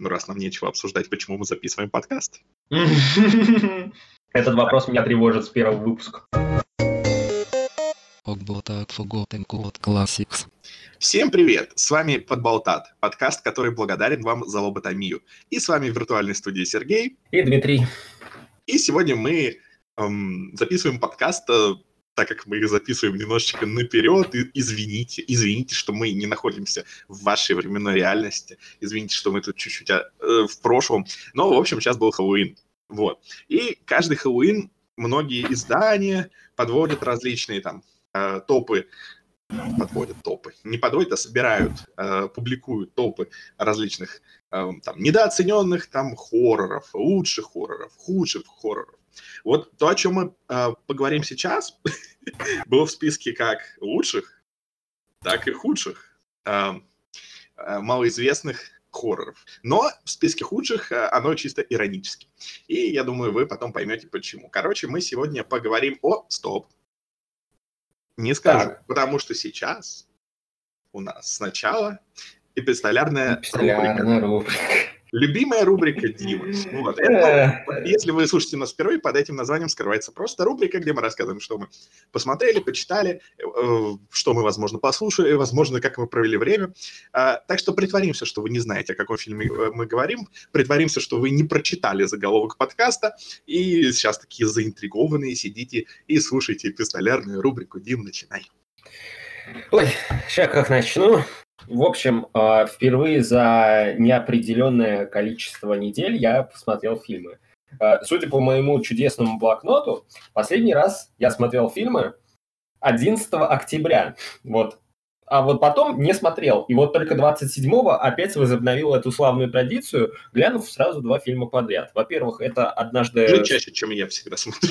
Ну, раз нам нечего обсуждать, почему мы записываем подкаст. Этот вопрос меня тревожит с первого выпуска. Всем привет! С вами Подболтат, подкаст, который благодарен вам за лоботомию. И с вами в виртуальной студии Сергей. И Дмитрий. И сегодня мы эм, записываем подкаст, э, так как мы их записываем немножечко наперед. Извините, извините, что мы не находимся в вашей временной реальности. Извините, что мы тут чуть-чуть э, в прошлом. Но, в общем, сейчас был Хэллоуин. Вот. И каждый Хэллоуин многие издания подводят различные там э, топы подводят топы. Не подводят, а собирают, э, публикуют топы различных э, там, недооцененных там хорроров, лучших хорроров, худших хорроров. Вот то, о чем мы э, поговорим сейчас, было в списке как лучших, так и худших э, э, малоизвестных хорроров. Но в списке худших оно чисто иронически. И я думаю, вы потом поймете почему. Короче, мы сегодня поговорим о... Стоп. Не скажу, так. потому что сейчас у нас сначала эпистолярная, эпистолярная рубрика. рубрика. Любимая рубрика Димы. Вот. Это, если вы слушаете нас впервые, под этим названием скрывается просто рубрика, где мы рассказываем, что мы посмотрели, почитали, э, что мы, возможно, послушали, возможно, как мы провели время. А, так что притворимся, что вы не знаете, о каком фильме э, мы говорим, притворимся, что вы не прочитали заголовок подкаста, и сейчас такие заинтригованные сидите и слушаете эпистолярную рубрику. Дим, начинай. Ой, сейчас как начну. В общем, а, впервые за неопределенное количество недель я посмотрел фильмы. А, судя по моему чудесному блокноту, последний раз я смотрел фильмы 11 октября. Вот. А вот потом не смотрел. И вот только 27-го опять возобновил эту славную традицию, глянув сразу два фильма подряд. Во-первых, это однажды... Уже чаще, чем я всегда смотрю.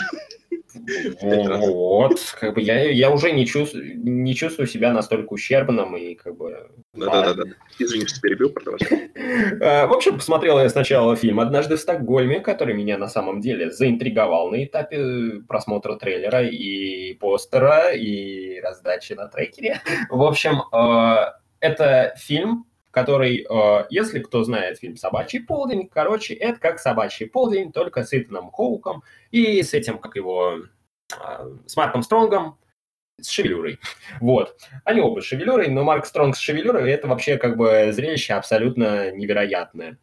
Вот, как бы я, я уже не чувствую, не чувствую себя настолько ущербным и как бы... Да-да-да, извини, что перебил, продолжай. А, в общем, посмотрел я сначала фильм «Однажды в Стокгольме», который меня на самом деле заинтриговал на этапе просмотра трейлера и постера, и раздачи на трекере. В общем, а, это фильм, который, э, если кто знает фильм «Собачий полдень», короче, это как «Собачий полдень», только с Итаном Хоуком и с этим, как его, э, с Марком Стронгом, с шевелюрой. Вот. Они оба с шевелюрой, но Марк Стронг с шевелюрой – это вообще как бы зрелище абсолютно невероятное.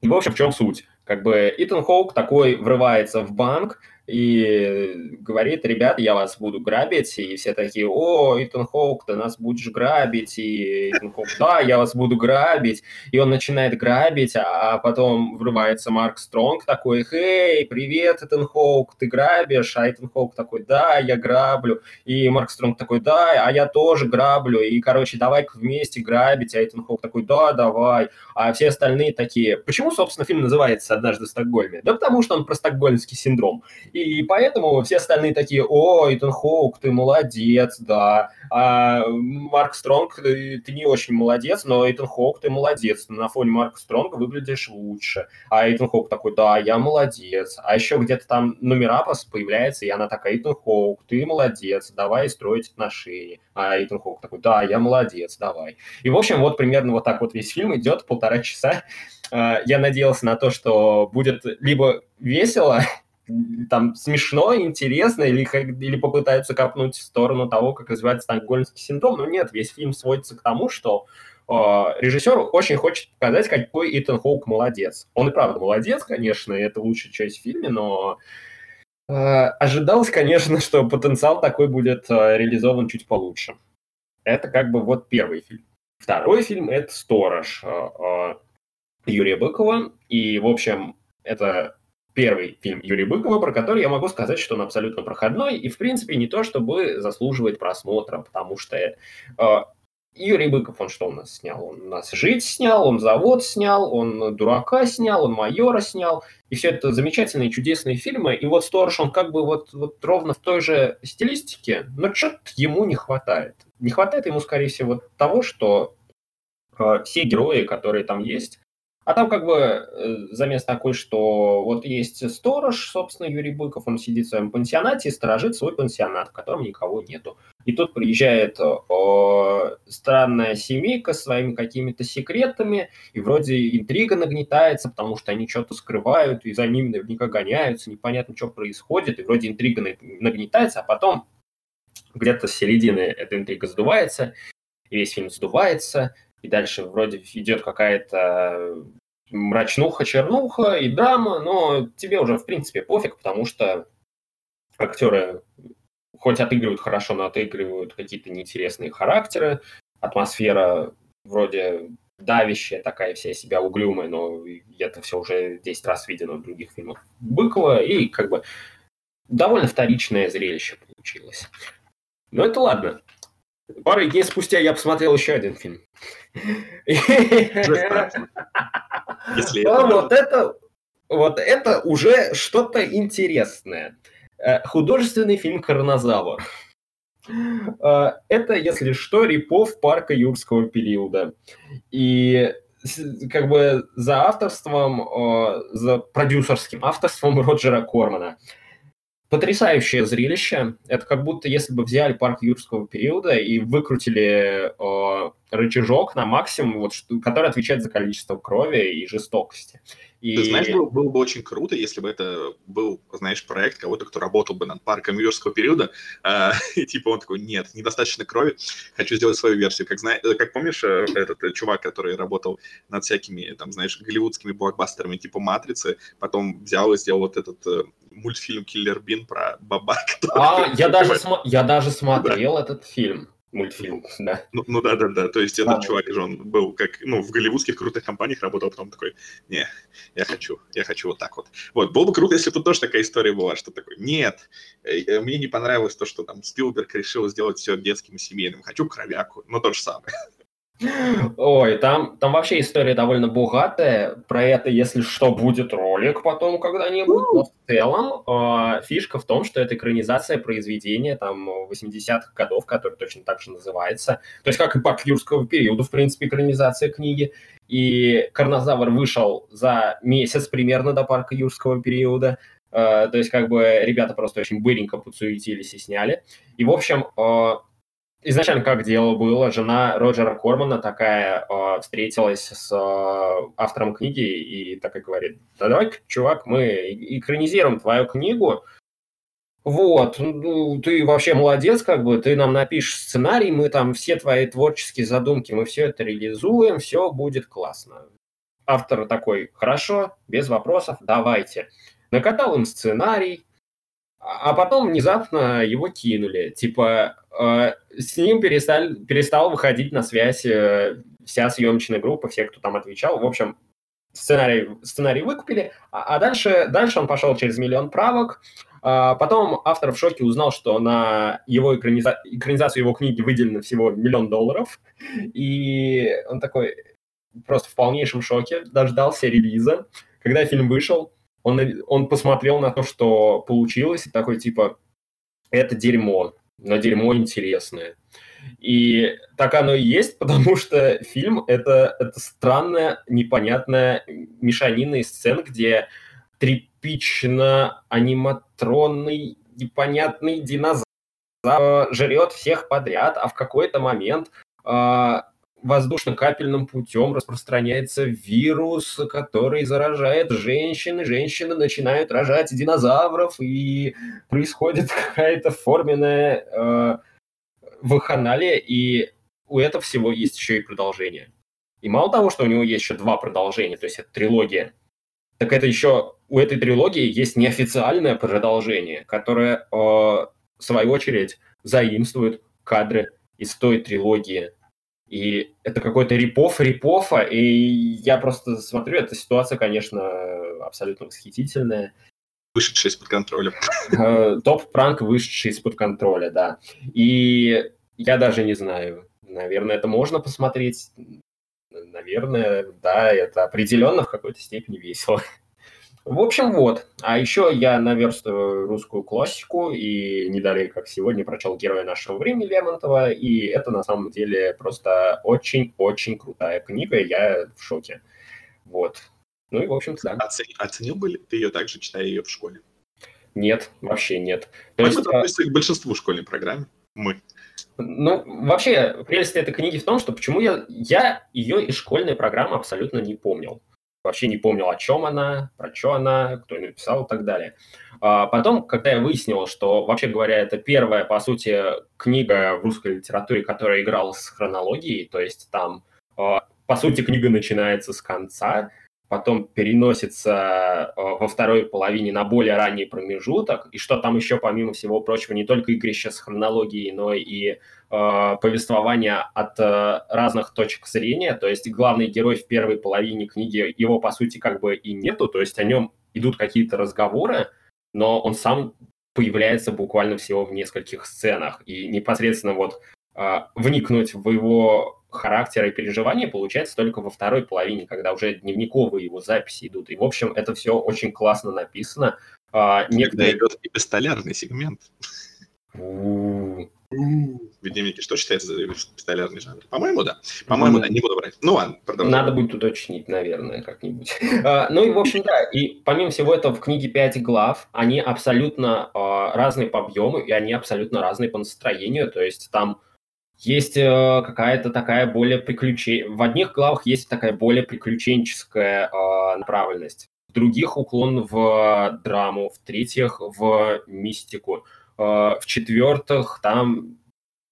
И, в общем, в чем суть? Как бы Итан Хоук такой врывается в банк, и говорит, ребят, я вас буду грабить, и все такие, о, Итан Хоук, ты нас будешь грабить, и Итан Хоук, да, я вас буду грабить, и он начинает грабить, а, а потом врывается Марк Стронг такой, эй, привет, Итан Хоук, ты грабишь, а Итан Хоук такой, да, я граблю, и Марк Стронг такой, да, а я тоже граблю, и, короче, давай-ка вместе грабить, а Итан Хоук такой, да, давай, а все остальные такие, почему, собственно, фильм называется «Однажды в Стокгольме»? Да потому что он про стокгольмский синдром, и поэтому все остальные такие, о, Итан Хоук, ты молодец, да. А Марк Стронг, ты, не очень молодец, но Итан Хоук, ты молодец. На фоне Марка Стронга выглядишь лучше. А Итан Хоук такой, да, я молодец. А еще где-то там номера появляется, и она такая, Итан Хоук, ты молодец, давай строить отношения. А Итан Хоук такой, да, я молодец, давай. И, в общем, вот примерно вот так вот весь фильм идет, полтора часа. А, я надеялся на то, что будет либо весело, там смешно, интересно, или, или попытаются копнуть в сторону того, как развивается стокгольмский синдром. Но нет, весь фильм сводится к тому, что э, режиссер очень хочет показать, какой Итан Хоук молодец. Он и правда молодец, конечно, это лучшая часть в фильме, но э, ожидалось, конечно, что потенциал такой будет э, реализован чуть получше. Это как бы вот первый фильм. Второй фильм – это «Сторож» э, э, Юрия Быкова. И, в общем, это первый фильм Юрия Быкова, про который я могу сказать, что он абсолютно проходной и, в принципе, не то, чтобы заслуживает просмотра, потому что э, Юрий Быков, он что у нас снял? Он нас «Жить» снял, он «Завод» снял, он «Дурака» снял, он «Майора» снял. И все это замечательные, чудесные фильмы. И вот «Сторож», он как бы вот, вот ровно в той же стилистике, но что-то ему не хватает. Не хватает ему, скорее всего, того, что э, все герои, которые там есть, А там как бы э, замес такой, что вот есть сторож, собственно, Юрий Быков, он сидит в своем пансионате и сторожит свой пансионат, в котором никого нету. И тут приезжает о, странная семейка с своими какими-то секретами, и вроде интрига нагнетается, потому что они что-то скрывают, и за ними наверняка гоняются, непонятно, что происходит, и вроде интрига нагнетается, а потом где-то с середины эта интрига сдувается, весь фильм сдувается, и дальше вроде идет какая-то мрачнуха, чернуха и драма, но тебе уже, в принципе, пофиг, потому что актеры хоть отыгрывают хорошо, но отыгрывают какие-то неинтересные характеры, атмосфера вроде давящая, такая вся себя угрюмая, но это все уже 10 раз видено в других фильмах Быкова, и как бы довольно вторичное зрелище получилось. Но это ладно. Пару дней спустя я посмотрел еще один фильм. Вот это, вот это уже что-то интересное. Э, художественный фильм «Карнозавр». Э, это, если что, репов парка юрского периода. И как бы за авторством, э, за продюсерским авторством Роджера Кормана потрясающее зрелище. Это как будто если бы взяли парк юрского периода и выкрутили э, рычажок на максимум, вот, что, который отвечает за количество крови и жестокости. И... Ты знаешь, было, было бы очень круто, если бы это был, знаешь, проект кого-то, кто работал бы над парком юрского периода, э, и типа он такой, нет, недостаточно крови, хочу сделать свою версию. Как, знаешь, как помнишь, э, этот э, чувак, который работал над всякими, там, знаешь, голливудскими блокбастерами типа «Матрицы», потом взял и сделал вот этот э, мультфильм «Киллер Бин» про баба. А, я даже, см- я даже смотрел да. этот фильм мультфильм, да. Ну, ну да, да, да. То есть этот а, чувак же он был как, ну, в голливудских крутых компаниях работал, потом такой, не, я хочу, я хочу вот так вот. Вот, было бы круто, если тут тоже такая история была, что такой, нет, э, мне не понравилось то, что там Спилберг решил сделать все детским и семейным, хочу кровяку, но то же самое. Ой, там, там вообще история довольно богатая. Про это, если что, будет ролик потом когда-нибудь. Но в целом э, фишка в том, что это экранизация произведения там 80-х годов, которое точно так же называется. То есть как и по юрского периода, в принципе, экранизация книги. И «Карнозавр» вышел за месяц примерно до парка юрского периода. Э, то есть как бы ребята просто очень быренько подсуетились и сняли. И, в общем, э, изначально как дело было, жена Роджера Кормана такая э, встретилась с э, автором книги и такая говорит, да давай, чувак, мы экранизируем твою книгу, вот, ну, ты вообще молодец, как бы, ты нам напишешь сценарий, мы там все твои творческие задумки, мы все это реализуем, все будет классно. Автор такой, хорошо, без вопросов, давайте. Накатал им сценарий, а потом внезапно его кинули. Типа, э, с ним перестали, перестал выходить на связь э, вся съемочная группа, все, кто там отвечал. В общем, сценарий, сценарий выкупили, а, а дальше, дальше он пошел через миллион правок. А потом автор в шоке узнал, что на его экраниза... экранизацию его книги выделено всего миллион долларов. И он такой просто в полнейшем шоке, дождался релиза. Когда фильм вышел, он, он посмотрел на то, что получилось, и такой типа, это дерьмо, но дерьмо интересное. И так оно и есть, потому что фильм это, это странная, непонятная мешанина из сцен, где тряпично аниматронный непонятный динозавр жрет всех подряд, а в какой-то момент э, воздушно-капельным путем распространяется вирус, который заражает женщин, и женщины начинают рожать динозавров, и происходит какая-то форменная э, ваханалия, и у этого всего есть еще и продолжение. И мало того, что у него есть еще два продолжения, то есть это трилогия, так это еще у этой трилогии есть неофициальное продолжение, которое, э, в свою очередь, заимствует кадры из той трилогии и это какой-то репов репофа, и я просто смотрю, эта ситуация, конечно, абсолютно восхитительная. Вышедший из-под контроля. Э, топ-пранк, вышедший из-под контроля, да. И я даже не знаю, наверное, это можно посмотреть. Наверное, да, это определенно в какой-то степени весело. В общем, вот. А еще я наверстываю русскую классику и не далее, как сегодня, прочел «Героя нашего времени» Лермонтова, и это на самом деле просто очень-очень крутая книга, я в шоке. Вот. Ну и, в общем-то, да. Оценил, оценил бы ли ты ее также, читая ее в школе? Нет, вообще нет. То Мы есть, относимся к большинству школьной программы. Мы. Ну, вообще, прелесть этой книги в том, что почему я, я ее из школьной программы абсолютно не помнил. Вообще не помнил, о чем она, про что она, кто ее написал и так далее. А потом, когда я выяснил, что, вообще говоря, это первая, по сути, книга в русской литературе, которая играла с хронологией, то есть там, а, по сути, книга начинается с конца, потом переносится э, во второй половине на более ранний промежуток, и что там еще, помимо всего прочего, не только игрище с хронологией, но и э, повествование от э, разных точек зрения, то есть главный герой в первой половине книги, его, по сути, как бы и нету, то есть о нем идут какие-то разговоры, но он сам появляется буквально всего в нескольких сценах, и непосредственно вот э, вникнуть в его характера и переживания получается только во второй половине, когда уже дневниковые его записи идут. И, в общем, это все очень классно написано. А, некоторые... Когда идет эпистолярный сегмент. В дневнике что считается за эпистолярный жанр? По-моему, да. По-моему, да, не буду брать. Ну ладно, продолжаем. Надо будет уточнить, наверное, как-нибудь. а, ну и, в общем, да, и помимо всего этого, в книге 5 глав, они абсолютно а, разные по объему, и они абсолютно разные по настроению, то есть там есть э, какая-то такая более приключен... В одних главах есть такая более приключенческая э, направленность, в других уклон в драму, в третьих в мистику, э, в четвертых там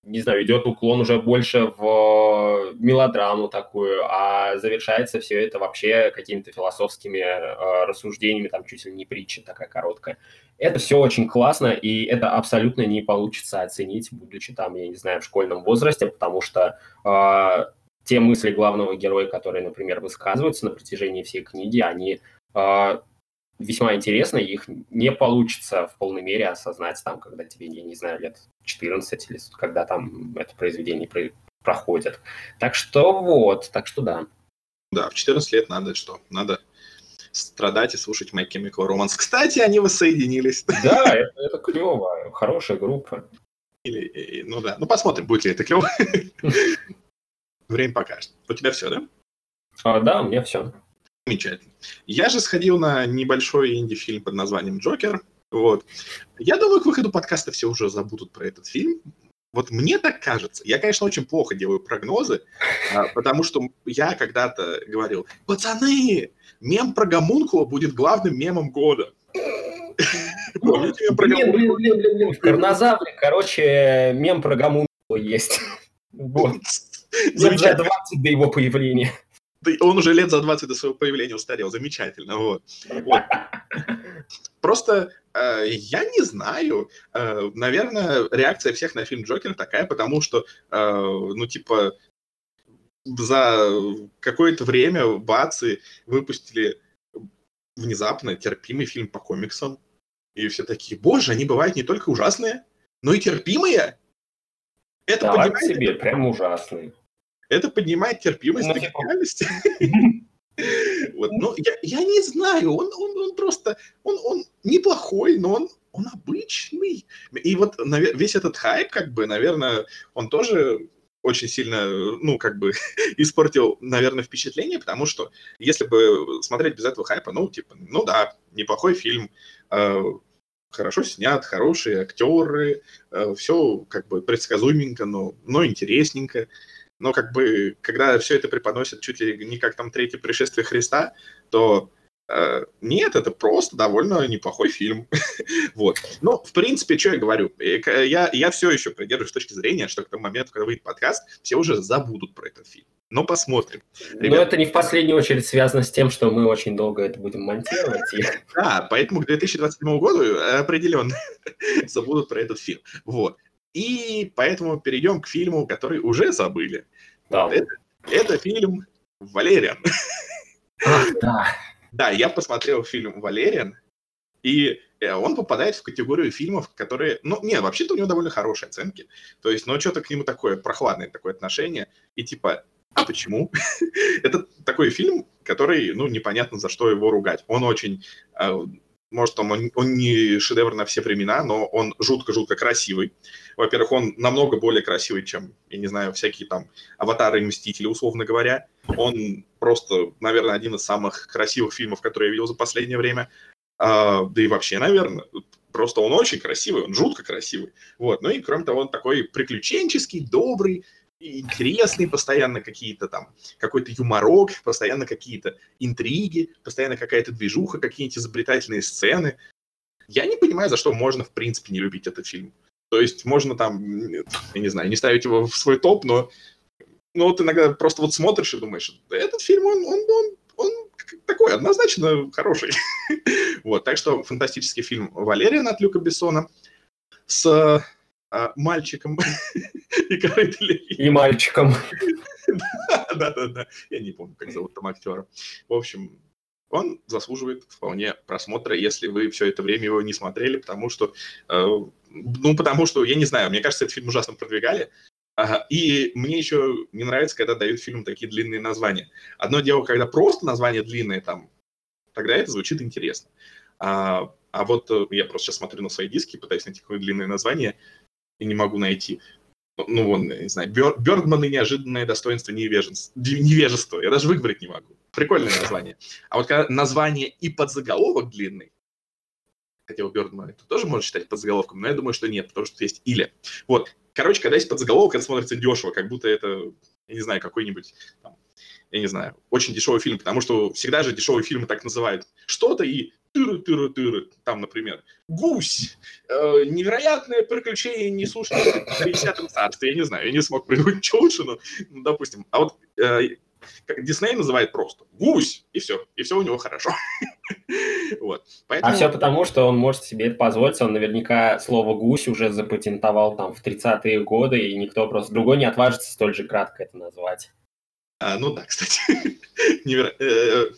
не знаю, идет уклон уже больше в мелодраму такую, а завершается все это вообще какими-то философскими э, рассуждениями, там чуть ли не притча такая короткая. Это все очень классно, и это абсолютно не получится оценить, будучи там, я не знаю, в школьном возрасте, потому что э, те мысли главного героя, которые, например, высказываются на протяжении всей книги, они э, весьма интересно, их не получится в полной мере осознать там, когда тебе, я не знаю, лет 14 или когда там это произведение проходит. Так что вот, так что да. Да, в 14 лет надо что? Надо страдать и слушать My Chemical Romance. Кстати, они воссоединились. Да, это, это клево, хорошая группа. Или, ну да, ну посмотрим, будет ли это клево. Время покажет. У тебя все, да? А, да, у меня все. Замечательно. Я же сходил на небольшой инди-фильм под названием «Джокер». Вот. Я думаю, к выходу подкаста все уже забудут про этот фильм. Вот мне так кажется. Я, конечно, очень плохо делаю прогнозы, а, потому что я когда-то говорил, пацаны, мем про гомункула будет главным мемом года. Помните мем про Блин, блин, блин, блин, в Карнозавре, короче, мем про гомункула есть. Вот. За 20 до его появления он уже лет за 20 до своего появления устарел. Замечательно. Вот. вот. Просто э, я не знаю. Э, наверное, реакция всех на фильм Джокер такая, потому что, э, ну, типа, за какое-то время бацы выпустили внезапно терпимый фильм по комиксам. И все такие, боже, они бывают не только ужасные, но и терпимые. Это, понимаете, себе, прям ужасные. Это поднимает терпимость ну, к типа. реальности. Вот, ну, я, я не знаю, он, он, он просто, он, он неплохой, но он, он обычный. И вот весь этот хайп, как бы, наверное, он тоже очень сильно, ну, как бы, испортил, наверное, впечатление, потому что если бы смотреть без этого хайпа, ну, типа, ну да, неплохой фильм, э, хорошо снят, хорошие актеры, э, все как бы предсказуеменько, но, но интересненько но как бы, когда все это преподносят чуть ли не как там третье пришествие Христа, то э, нет, это просто довольно неплохой фильм. вот. Ну, в принципе, что я говорю? Я, я все еще придерживаюсь точки зрения, что к тому моменту, когда выйдет подкаст, все уже забудут про этот фильм. Но посмотрим. Ребят... Но это не в последнюю очередь связано с тем, что мы очень долго это будем монтировать. Да, поэтому к 2027 году определенно забудут про этот фильм. Вот. И поэтому перейдем к фильму, который уже забыли. Да. Это, это фильм «Валериан». Ах, да. Да, я посмотрел фильм «Валериан», и э, он попадает в категорию фильмов, которые... Ну, нет, вообще-то у него довольно хорошие оценки. То есть, ну, что-то к нему такое прохладное такое отношение. И типа, а почему? Это такой фильм, который, ну, непонятно, за что его ругать. Он очень э, может, он, он не шедевр на все времена, но он жутко-жутко красивый. Во-первых, он намного более красивый, чем, я не знаю, всякие там аватары и мстители, условно говоря. Он просто, наверное, один из самых красивых фильмов, которые я видел за последнее время. А, да и вообще, наверное, просто он очень красивый, он жутко красивый. Вот. Ну и кроме того, он такой приключенческий, добрый, интересный, постоянно какие-то там, какой-то юморок, постоянно какие-то интриги, постоянно какая-то движуха, какие-нибудь изобретательные сцены. Я не понимаю, за что можно, в принципе, не любить этот фильм. То есть можно там, я не знаю, не ставить его в свой топ, но ну, вот иногда просто вот смотришь и думаешь, этот фильм, он, он, он, он такой однозначно хороший. вот, так что фантастический фильм «Валериан» от Люка Бессона с а, мальчиком и И мальчиком. Да-да-да. Я не помню, как зовут там актера. В общем, он заслуживает вполне просмотра, если вы все это время его не смотрели, потому что, э, ну, потому что, я не знаю, мне кажется, этот фильм ужасно продвигали, Ага. И мне еще не нравится, когда дают фильму такие длинные названия. Одно дело, когда просто название длинное, там, тогда это звучит интересно. А, а вот э, я просто сейчас смотрю на свои диски, пытаюсь найти какое длинное название, и не могу найти. Ну, вон, не знаю, Бёрдман и неожиданное достоинство невежества. невежества. Я даже выговорить не могу. Прикольное название. А вот когда название и подзаголовок длинный, хотя у Бёрдмана это тоже можно считать подзаголовком, но я думаю, что нет, потому что есть или. Вот. Короче, когда есть подзаголовок, это смотрится дешево, как будто это, я не знаю, какой-нибудь там, я не знаю, очень дешевый фильм, потому что всегда же дешевые фильмы так называют. Что-то и тыры-тыры-тыры, там, например, гусь, э, невероятное приключение несушки в 50-м царстве, я не знаю, я не смог придумать ничего лучше, но, ну, допустим, а вот э, как Дисней называет просто гусь, и все, и все у него хорошо. вот. Поэтому... А все потому, что он может себе это позволить, он наверняка слово гусь уже запатентовал там в 30-е годы, и никто просто другой не отважится столь же кратко это назвать. А, ну да, кстати, Неверо... э,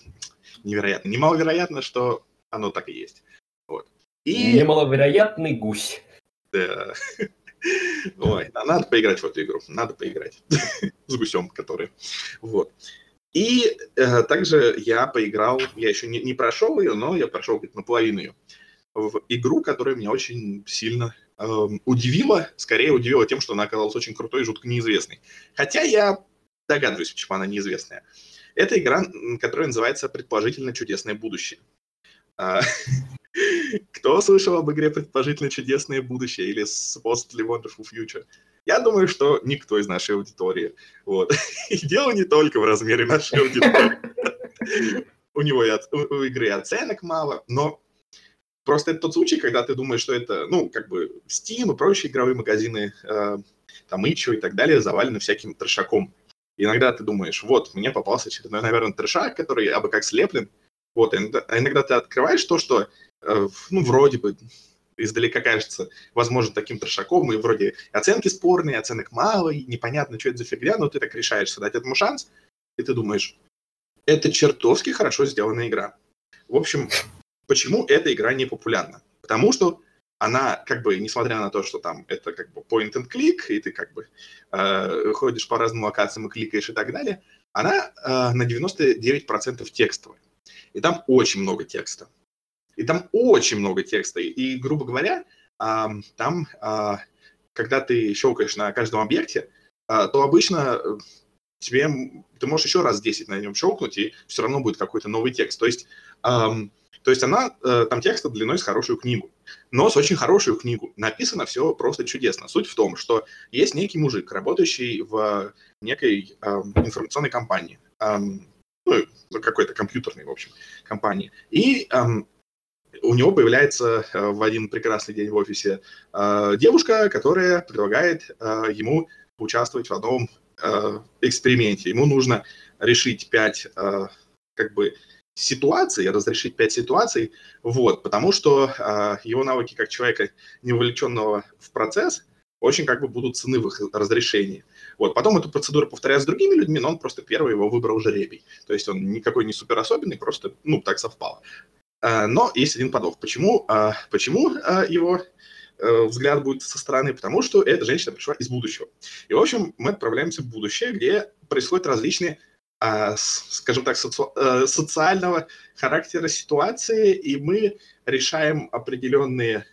невероятно. Немаловероятно, что оно так и есть. Вот. И... Немаловероятный гусь. Да. Ой, надо поиграть в эту игру, надо поиграть с гусем, который. Вот. И э, также я поиграл, я еще не, не прошел ее, но я прошел где-то наполовину ее, в игру, которая меня очень сильно э, удивила, скорее удивила тем, что она оказалась очень крутой и жутко неизвестной. Хотя я догадываюсь, почему она неизвестная. Это игра, которая называется «Предположительно чудесное будущее». кто слышал об игре «Предположительно чудесное будущее» или «Supposedly Wonderful Future»? Я думаю, что никто из нашей аудитории. Вот. И дело не только в размере нашей аудитории. У него и от, у игры оценок мало, но просто это тот случай, когда ты думаешь, что это, ну, как бы Steam и прочие игровые магазины, э, там Ичо и так далее, завалены всяким трешаком. иногда ты думаешь, вот, мне попался очередной, наверное, трешак, который абы как слеплен, вот, а иногда, ты открываешь то, что, э, ну, вроде бы издалека кажется, возможно, таким трешаком, и вроде оценки спорные, оценок мало, и непонятно, что это за фигня, но ты так решаешься дать этому шанс, и ты думаешь, это чертовски хорошо сделанная игра. В общем, почему эта игра не популярна? Потому что она, как бы, несмотря на то, что там это как бы point and click, и ты как бы э, ходишь по разным локациям и кликаешь и так далее, она э, на 99% текстовая. И там очень много текста. И там очень много текста. И, грубо говоря, там, а, когда ты щелкаешь на каждом объекте, а, то обычно э, тебе ты можешь еще раз 10 на нем щелкнуть, и все равно будет какой-то новый текст. То есть, то есть она, э, там текста длиной с хорошую книгу, но с очень хорошую книгу. Написано все просто чудесно. Суть в том, что есть некий мужик, работающий в некой информационной компании ну, какой-то компьютерной, в общем, компании. И эм, у него появляется э, в один прекрасный день в офисе э, девушка, которая предлагает э, ему участвовать в одном э, эксперименте. Ему нужно решить пять, э, как бы, ситуаций, разрешить пять ситуаций, вот, потому что э, его навыки как человека, не вовлеченного в процесс, очень как бы будут цены в их разрешении. Вот. Потом эту процедуру повторяют с другими людьми, но он просто первый его выбрал жеребий. То есть он никакой не супер особенный, просто, ну, так совпало. А, но есть один подвох. Почему, а, почему а, его э, взгляд будет со стороны? Потому что эта женщина пришла из будущего. И, в общем, мы отправляемся в будущее, где происходят различные скажем так, соци... Э, социального характера ситуации, и мы решаем определенные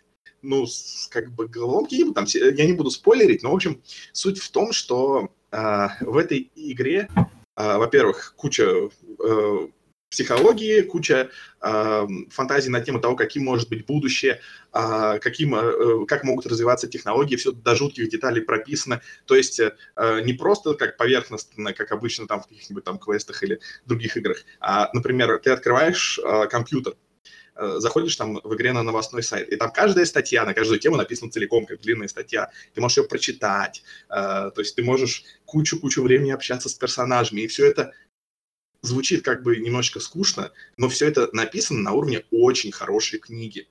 ну, как бы головоломки, там, я не буду спойлерить, но, в общем, суть в том, что э, в этой игре, э, во-первых, куча э, психологии, куча э, фантазий на тему того, каким может быть будущее, э, каким, э, как могут развиваться технологии, все до жутких деталей прописано. То есть э, не просто как поверхностно, как обычно там в каких-нибудь там квестах или других играх, а, например, ты открываешь э, компьютер, заходишь там в игре на новостной сайт, и там каждая статья на каждую тему написана целиком, как длинная статья. Ты можешь ее прочитать, э, то есть ты можешь кучу-кучу времени общаться с персонажами, и все это звучит как бы немножечко скучно, но все это написано на уровне очень хорошей книги.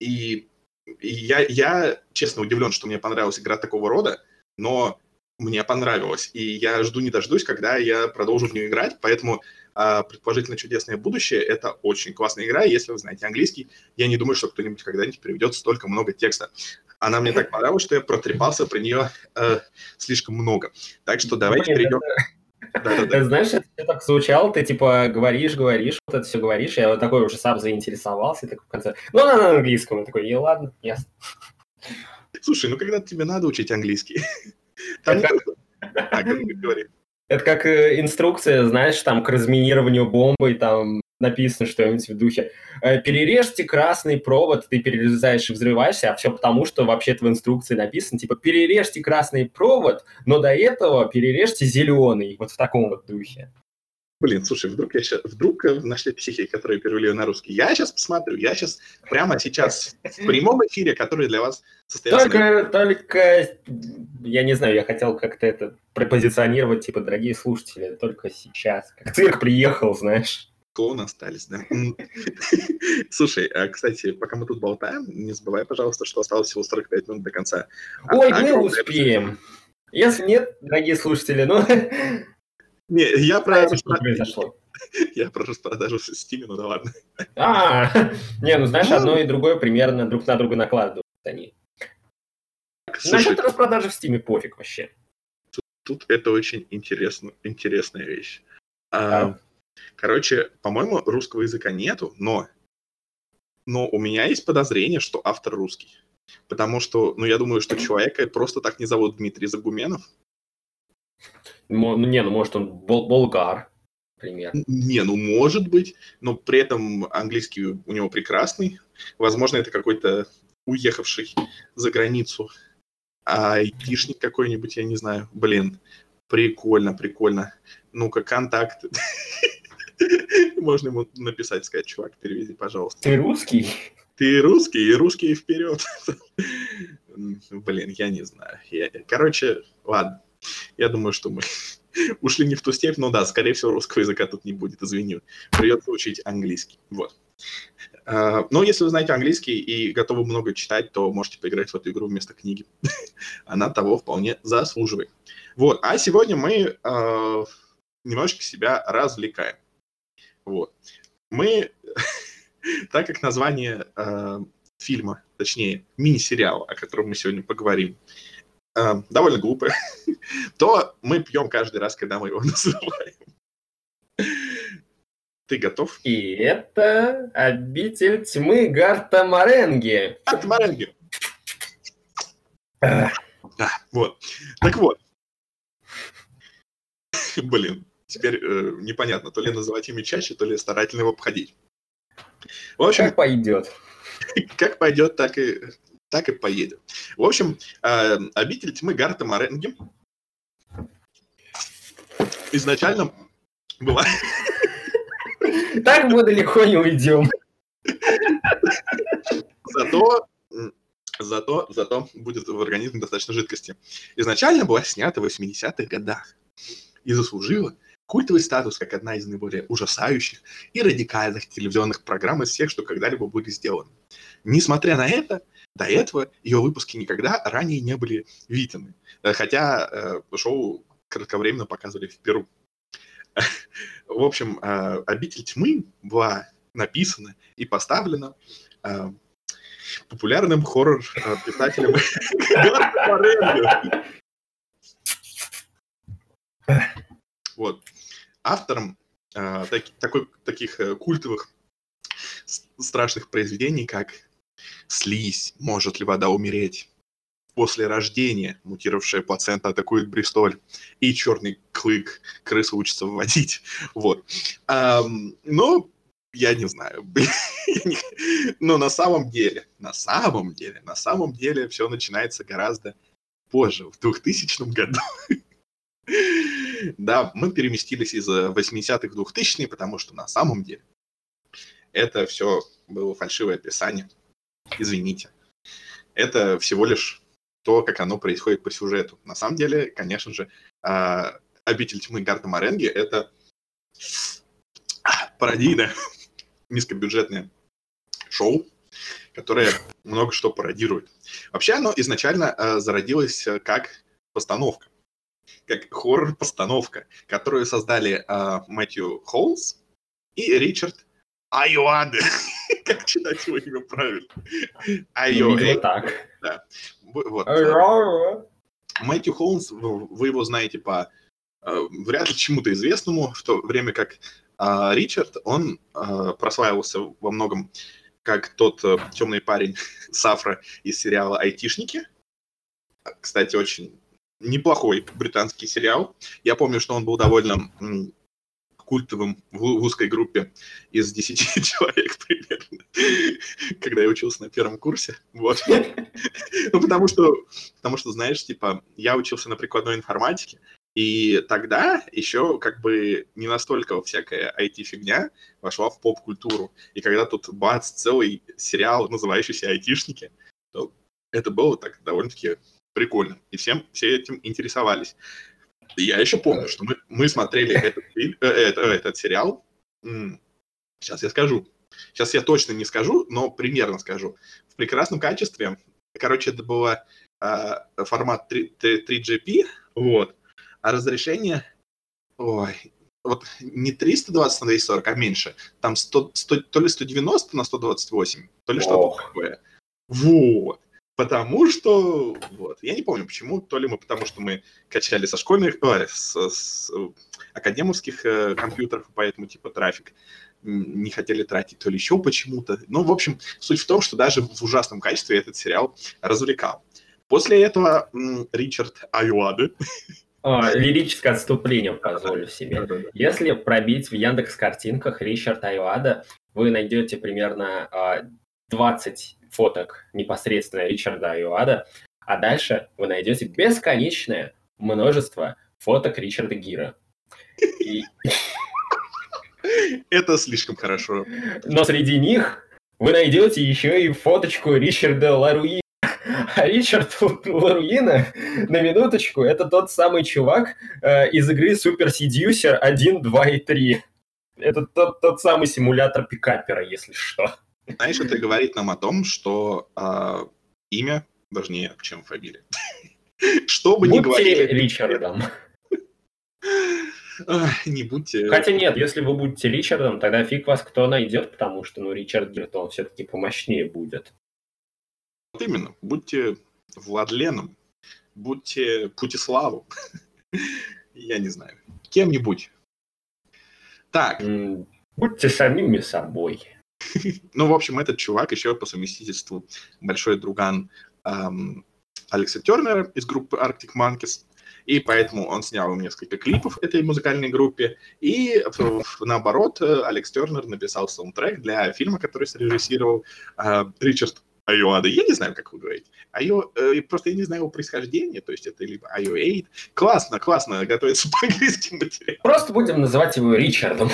И, и я, я, честно, удивлен, что мне понравилась игра такого рода, но мне понравилось. И я жду не дождусь, когда я продолжу в нее играть. Поэтому предположительно чудесное будущее — это очень классная игра. Если вы знаете английский, я не думаю, что кто-нибудь когда-нибудь переведет столько много текста. Она мне так понравилась, что я протрепался про нее э, слишком много. Так что давайте перейдем... Да, Знаешь, это так звучало, ты типа говоришь, говоришь, вот это все говоришь, я вот такой уже сам заинтересовался, и такой в конце, ну, на, на английском, я такой, и ладно, ясно. Слушай, ну когда тебе надо учить английский? Там как... а, говори. Это как э, инструкция, знаешь, там к разминированию бомбы, там написано что-нибудь в духе «Э, «Перережьте красный провод», ты перерезаешь и взрываешься, а все потому, что вообще-то в инструкции написано, типа «Перережьте красный провод, но до этого перережьте зеленый». Вот в таком вот духе. Блин, слушай, вдруг я сейчас, вдруг э, нашли психи, которые перевели ее на русский. Я сейчас посмотрю, я сейчас прямо сейчас в прямом эфире, который для вас состоялся. Только, только, я не знаю, я хотел как-то это пропозиционировать, типа, дорогие слушатели, только сейчас. Как цирк приехал, знаешь клоуны остались, да. Слушай, а, кстати, пока мы тут болтаем, не забывай, пожалуйста, что осталось всего 45 минут до конца. Ой, а, мы успеем. Если нет, дорогие слушатели, ну... Не, я про... Что произошло? Я про распродажу в Steam, ну да ладно. А, не, ну знаешь, одно и другое примерно друг на друга накладывают они. Насчет распродажи в Steam пофиг вообще. Тут это очень интересно, интересная вещь. Короче, по-моему, русского языка нету, но, но у меня есть подозрение, что автор русский. Потому что, ну, я думаю, что человека просто так не зовут Дмитрий Загуменов. Ну, не, ну, может, он бол болгар, например. Не, ну, может быть, но при этом английский у него прекрасный. Возможно, это какой-то уехавший за границу айтишник какой-нибудь, я не знаю. Блин, прикольно, прикольно. Ну-ка, контакт. Можно ему написать, сказать, чувак, переведи, пожалуйста. Ты русский? Ты русский, и русский вперед. Блин, я не знаю. Я... Короче, ладно. Я думаю, что мы ушли не в ту степь, но да, скорее всего, русского языка тут не будет, извини. Придется учить английский. Вот. Uh, но если вы знаете английский и готовы много читать, то можете поиграть в эту игру вместо книги. Она того вполне заслуживает. Вот. А сегодня мы uh, немножечко себя развлекаем. Вот. Мы, так как название э, фильма, точнее, мини-сериала, о котором мы сегодня поговорим, э, довольно глупое, то мы пьем каждый раз, когда мы его называем. Ты готов? И это обитель тьмы Гарта Маренги. Гарта Маренги. А, вот. Так вот. Блин, теперь э, непонятно, то ли называть имя чаще, то ли старательно его обходить. В общем, как пойдет. Как пойдет, так и, так и поедет. В общем, э, обитель тьмы Гарта Маренги изначально была... Так мы далеко не уйдем. Зато зато, зато будет в организме достаточно жидкости. Изначально была снята в 80-х годах и заслужила культовый статус как одна из наиболее ужасающих и радикальных телевизионных программ из всех, что когда-либо были сделаны. Несмотря на это, до этого ее выпуски никогда ранее не были видены, э, хотя э, шоу кратковременно показывали в Перу. В общем, э, «Обитель тьмы» была написана и поставлена э, популярным хоррор-писателем Вот. автором таких культовых страшных произведений, как «Слизь. Может ли вода умереть?» После рождения мутировавшая плацента атакует Бристоль, и черный клык крыса учится вводить. Вот. Um, но я не знаю. Но на самом деле, на самом деле, на самом деле все начинается гораздо позже, в 2000 году. Да, мы переместились из 80-х в 2000-е, потому что на самом деле это все было фальшивое описание. Извините. Это всего лишь то, как оно происходит по сюжету. На самом деле, конечно же, а, «Обитель тьмы» Гарта Маренги — это пародийное, низкобюджетное шоу, которое много что пародирует. Вообще оно изначально э, зародилось как постановка, как хоррор-постановка, которую создали э, Мэтью Холлс и Ричард Айоаде. как читать его имя правильно? Айоаде. так. Да. Вот. Мэтью Холмс, вы его знаете по э, вряд ли чему-то известному, в то время как э, Ричард, он э, прославился во многом как тот э, темный парень Сафра из сериала «Айтишники». Кстати, очень неплохой британский сериал. Я помню, что он был довольно культовым в, узкой группе из 10 человек примерно, когда я учился на первом курсе. Вот. Ну, потому что, потому что, знаешь, типа, я учился на прикладной информатике, и тогда еще как бы не настолько всякая IT-фигня вошла в поп-культуру. И когда тут бац, целый сериал, называющийся «Айтишники», то это было так довольно-таки прикольно. И всем все этим интересовались. Я еще помню, что мы, мы смотрели этот, фильм, э, это, этот сериал. Сейчас я скажу. Сейчас я точно не скажу, но примерно скажу. В прекрасном качестве. Короче, это был э, формат 3, 3GP, вот. А разрешение, ой, вот не 320 на 240, а меньше. Там 100, 100, то ли 190 на 128, то ли что-то такое. Вот. Потому что, вот, я не помню почему, то ли мы потому что мы качали со школьных, ой, с, с академовских э, компьютеров, поэтому типа трафик не хотели тратить, то ли еще почему-то. Ну, в общем, суть в том, что даже в ужасном качестве этот сериал развлекал. После этого м, Ричард Аюады О, лирическое отступление позволю себе. Если пробить в Яндекс картинках Ричард Аюада, вы найдете примерно 20 а, фоток непосредственно Ричарда Аюада, а дальше вы найдете бесконечное множество фоток Ричарда Гира. И... Это слишком хорошо. Но среди них вы найдете еще и фоточку Ричарда Ларуи. А Ричард Ларуина, на минуточку, это тот самый чувак э, из игры Super Seducer 1, 2 и 3. Это тот, тот самый симулятор пикапера, если что. Знаешь, это говорит нам о том, что э, имя важнее, чем фамилия. Что бы ни говорили... Ричардом. Не будьте... Хотя нет, если вы будете Ричардом, тогда фиг вас кто найдет, потому что, ну, Ричард Гирт, он все-таки помощнее будет. Вот именно, будьте Владленом, будьте Путиславу. Я не знаю. Кем-нибудь. Так. Будьте самими собой. Ну, в общем, этот чувак еще по совместительству большой друган эм, Алекса Тернера из группы Arctic Monkeys. И поэтому он снял несколько клипов этой музыкальной группе. И наоборот, Алекс Тернер написал саундтрек для фильма, который срежиссировал э, Ричард Айоада. Я не знаю, как вы говорите. Айо, э, просто я не знаю его происхождения, то есть это либо Айо. Классно, классно готовится по английским материалам. Просто будем называть его Ричардом.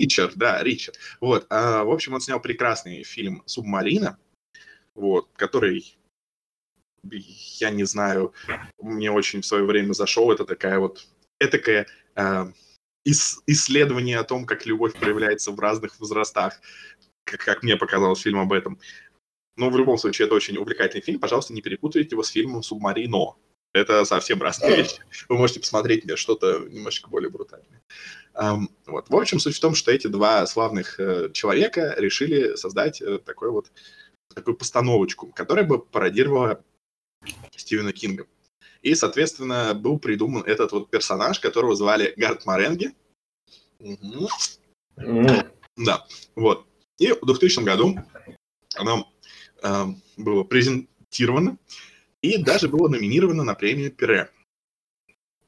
Ричард, да, Ричард. Вот, а, в общем, он снял прекрасный фильм «Субмарина», вот, который, я не знаю, мне очень в свое время зашел. Это такая вот, этакое э, ис- исследование о том, как любовь проявляется в разных возрастах, как, как мне показалось фильм об этом. Но в любом случае, это очень увлекательный фильм. Пожалуйста, не перепутайте его с фильмом «Субмарино». Это совсем разные вещи. Вы можете посмотреть где что-то немножечко более брутальное. Вот. В общем, суть в том, что эти два славных э, человека решили создать э, такой вот, такую постановочку, которая бы пародировала Стивена Кинга. И, соответственно, был придуман этот вот персонаж, которого звали Гард Маренги. Мгм. Да, вот. И в 2000 году оно э, было презентировано и даже было номинировано на премию Пире.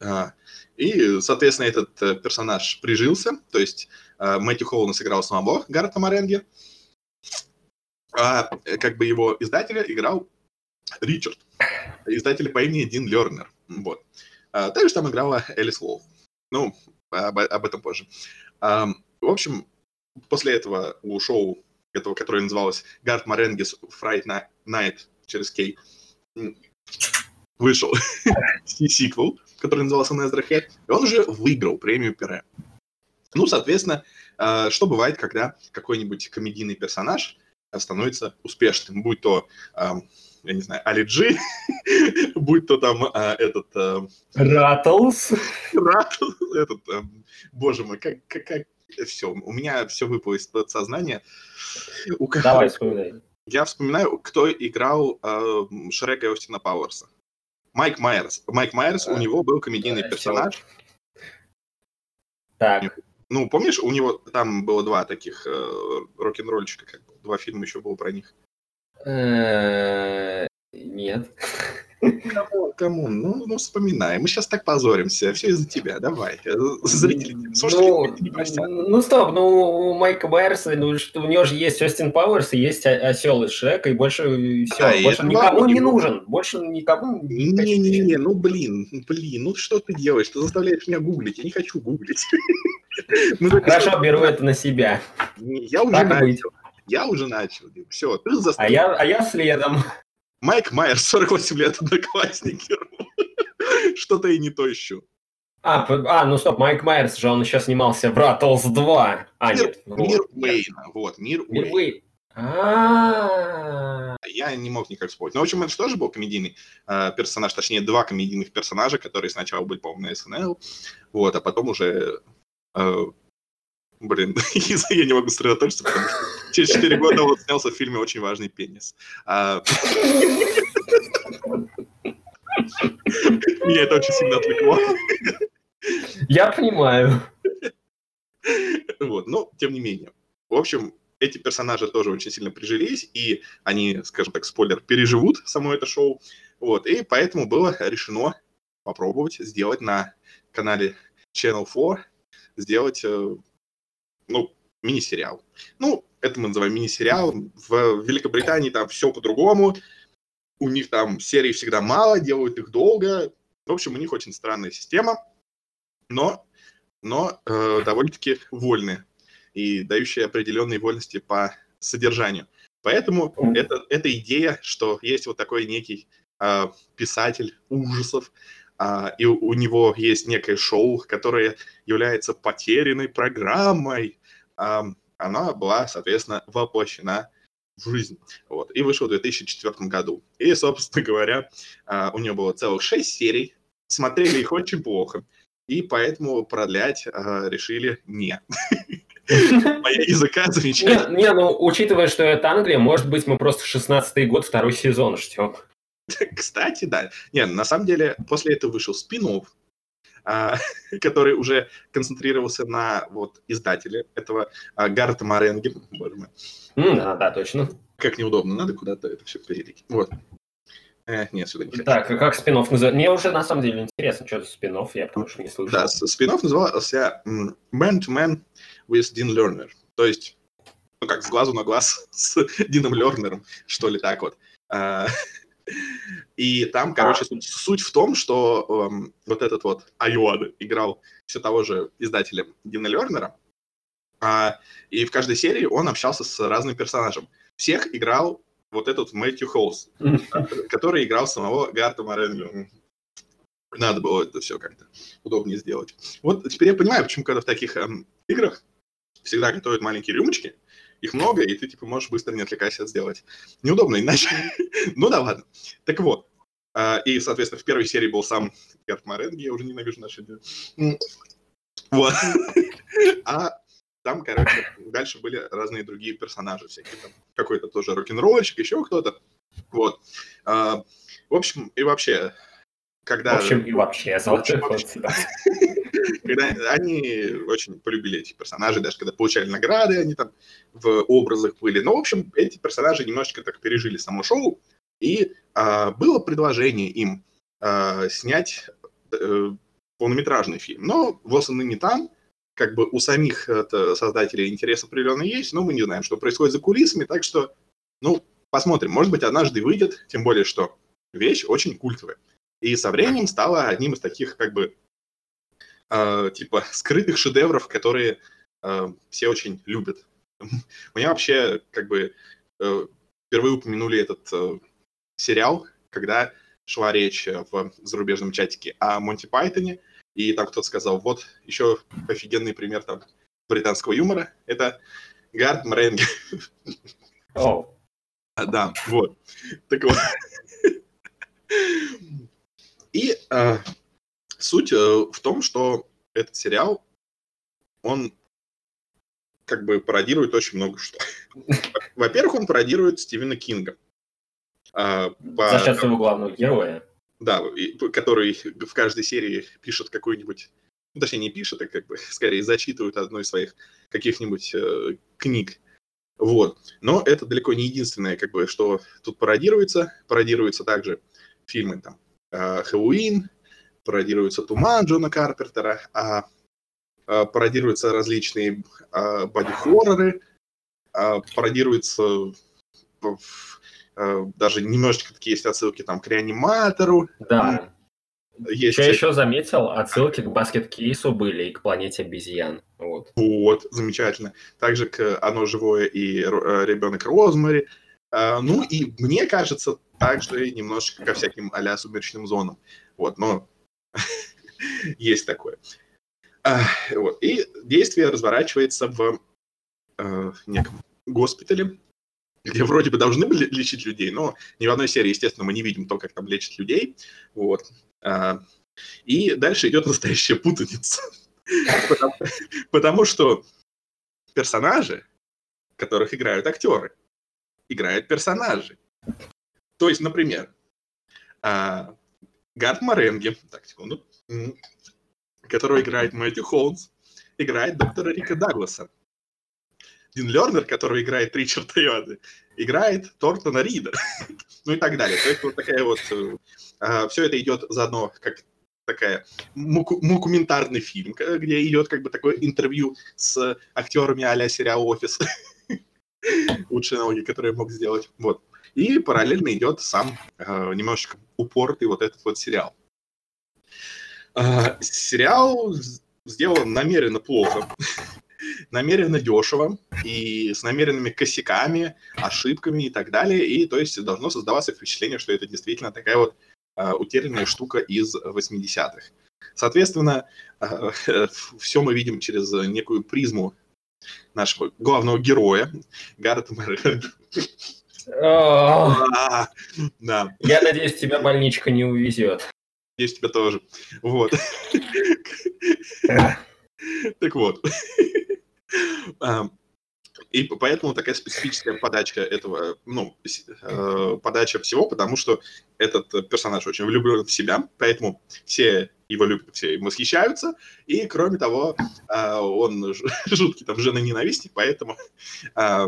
А, и, соответственно, этот э, персонаж прижился, то есть э, Мэтью Холланд сыграл самого Гаррета Маренги, а э, как бы его издателя играл Ричард, издатель по имени Дин Лернер. Вот. А, также там играла Элис Волф. Ну, об, об этом позже. А, в общем, после этого у шоу, этого, которое называлось Гард Маренгис Fright Night через Кей, вышел сиквел, который назывался Head, и он уже выиграл премию Пере. Ну, соответственно, а, что бывает, когда какой-нибудь комедийный персонаж становится успешным, будь то я не знаю, Али Джи, будь то там а, этот... А, Раттлс. Раттлс, этот, а, боже мой, как, как, как, все, у меня все выпало из подсознания. Давай, вспоминай. Я вспоминаю, кто играл э, Шрека и Остина Пауэрса. Майк Майерс. Майк Майерс, а, у него был комедийный персонаж. Так. Ну, помнишь, у него там было два таких э, рок-н-ролльчика, как бы, два фильма еще было про них. Э, нет. Кому, кому? Ну, ну, вспоминай. Мы сейчас так позоримся. Все из-за тебя. Давай. Зрители, слушатели ну, не простят. Ну, стоп. Ну, у Майка Байерса, ну, что у него же есть Остин Пауэрс и есть осел из Шрека, и больше все. Да, больше никому не нужен. Больше никому не Не-не-не, ну, блин, блин, ну что ты делаешь? Ты заставляешь меня гуглить. Я не хочу гуглить. Хорошо, беру это на себя. Я уже начал. Я уже начал. Все, ты заставил. А я, а я следом. Майк Майер, 48 лет, одноклассники. Что-то и не то ищу. А, а, ну стоп, Майк Майерс же, он еще снимался в Раттлс 2. А, мир, нет. Мир Уэйна, вот, Мир, мир Уэйна. А. Я не мог никак вспомнить. Но, в общем, это же тоже был комедийный э, персонаж, точнее, два комедийных персонажа, которые сначала были, по-моему, на СНЛ, вот, а потом уже э, Блин, я не могу сосредоточиться, потому что через 4 года он снялся в фильме «Очень важный пенис». А... Меня это очень сильно отвлекло. Я понимаю. Вот, но тем не менее. В общем, эти персонажи тоже очень сильно прижились, и они, скажем так, спойлер, переживут само это шоу. Вот, и поэтому было решено попробовать сделать на канале Channel 4, сделать э, ну, мини-сериал. Ну, это мы называем мини-сериал. В Великобритании там все по-другому. У них там серий всегда мало, делают их долго. В общем, у них очень странная система, но, но э, довольно-таки вольная и дающая определенные вольности по содержанию. Поэтому это, эта идея, что есть вот такой некий э, писатель ужасов, а, и у него есть некое шоу, которое является потерянной программой. А, она была, соответственно, воплощена в жизнь. Вот, и вышел в 2004 году. И, собственно говоря, а, у нее было целых шесть серий. Смотрели их очень плохо. И поэтому продлять решили не. Моя языка замечательно. Не, ну, учитывая, что это Англия, может быть, мы просто 16-й год, второй сезон ждем. Кстати, да. Не, на самом деле, после этого вышел спин а, который уже концентрировался на вот издателе этого а, Гарта Маренги. Боже мой. Да, да, точно. Как неудобно, надо куда-то это все перелить. Вот. Э, нет, сюда не Так, а как спин называется? Мне уже на самом деле интересно, что за спин я потому что не слышал. Да, спин назывался Man to Man with Dean Lerner. То есть, ну как, с глазу на глаз с Дином Лернером, что ли так вот. А, и там, короче, суть, суть в том, что эм, вот этот вот Айода играл все того же издателя Дина Лернера, а, и в каждой серии он общался с разным персонажем. Всех играл вот этот Мэтью Холс, который играл самого Гарта Моренго. Надо было это все как-то удобнее сделать. Вот теперь я понимаю, почему когда в таких эм, играх всегда готовят маленькие рюмочки, их много, и ты, типа, можешь быстро, не отвлекаясь, это сделать. Неудобно иначе. ну да ладно. Так вот. А, и, соответственно, в первой серии был сам Герт Маренги, я уже ненавижу наши Вот. а там, короче, дальше были разные другие персонажи всякие. Там какой-то тоже рок-н-ролльщик, еще кто-то. Вот. А, в общем, и вообще, когда... В общем, и вообще, в общем, когда они очень полюбили этих персонажей, даже когда получали награды, они там в образах были. Но, в общем, эти персонажи немножечко так пережили само шоу, и а, было предложение им а, снять а, полнометражный фильм. Но вот они не там, как бы у самих это, создателей интерес определенно есть, но мы не знаем, что происходит за кулисами, так что, ну, посмотрим. Может быть, однажды выйдет, тем более, что вещь очень культовая. И со временем стала одним из таких, как бы, э, типа, скрытых шедевров, которые э, все очень любят. У меня вообще, как бы, э, впервые упомянули этот э, сериал, когда шла речь в зарубежном чатике о Монти Пайтоне, и там кто-то сказал, вот еще офигенный пример там британского юмора, это Гард Мренге. Oh. Да, вот. Так вот. И э, суть э, в том, что этот сериал, он как бы пародирует очень много что. Во-первых, он пародирует Стивена Кинга. Э, по... За счет своего главного героя. Да, который в каждой серии пишет какую-нибудь, ну, точнее, не пишет, а как бы скорее зачитывает одну из своих каких-нибудь э, книг. Вот. Но это далеко не единственное, как бы, что тут пародируется. Пародируются также фильмы там э, «Хэллоуин», пародируется «Туман» Джона Карпентера, а, а пародируются различные а, боди-хорроры, а, пародируются а, даже немножечко такие есть отсылки там к реаниматору. Да. Есть Что еще заметил, отсылки к баскет-кейсу были и к планете обезьян. Вот. вот, замечательно. Также к «Оно живое» и э, «Ребенок Розмари». А, ну и мне кажется, также немножечко ко всяким а-ля сумеречным зонам. Вот, но есть такое. Вот. И действие разворачивается в э, неком госпитале, где вроде бы должны были лечить людей, но ни в одной серии, естественно, мы не видим то, как там лечат людей. Вот. А, и дальше идет настоящая путаница. потому, потому что персонажи, которых играют актеры, играют персонажи. То есть, например, а, Гард Маренги, так, секунду, которого играет Мэтью Холмс, играет доктора Рика Дагласа. Дин Лернер, который играет Ричарда Йода, играет Тортона Рида. ну и так далее. То есть вот такая вот... Э, а, все это идет заодно как такая мукументарный фильм, где идет как бы такое интервью с актерами а-ля сериал «Офис». Лучшие налоги, которые мог сделать. Вот. И параллельно идет сам э, немножечко упоротый вот этот вот сериал. Э, сериал сделан намеренно плохо, намеренно дешево и с намеренными косяками, ошибками и так далее. И то есть должно создаваться впечатление, что это действительно такая вот э, утерянная штука из 80-х. Соответственно, э, все мы видим через некую призму нашего главного героя, Гаррета Мэрона. Да. Я надеюсь, тебя больничка не увезет. Надеюсь, тебя тоже. Вот. Так вот. И поэтому такая специфическая подача этого, ну, э, подача всего, потому что этот персонаж очень влюблен в себя, поэтому все его любят, все им восхищаются, и, кроме того, э, он жуткий там женоненавистник, поэтому э,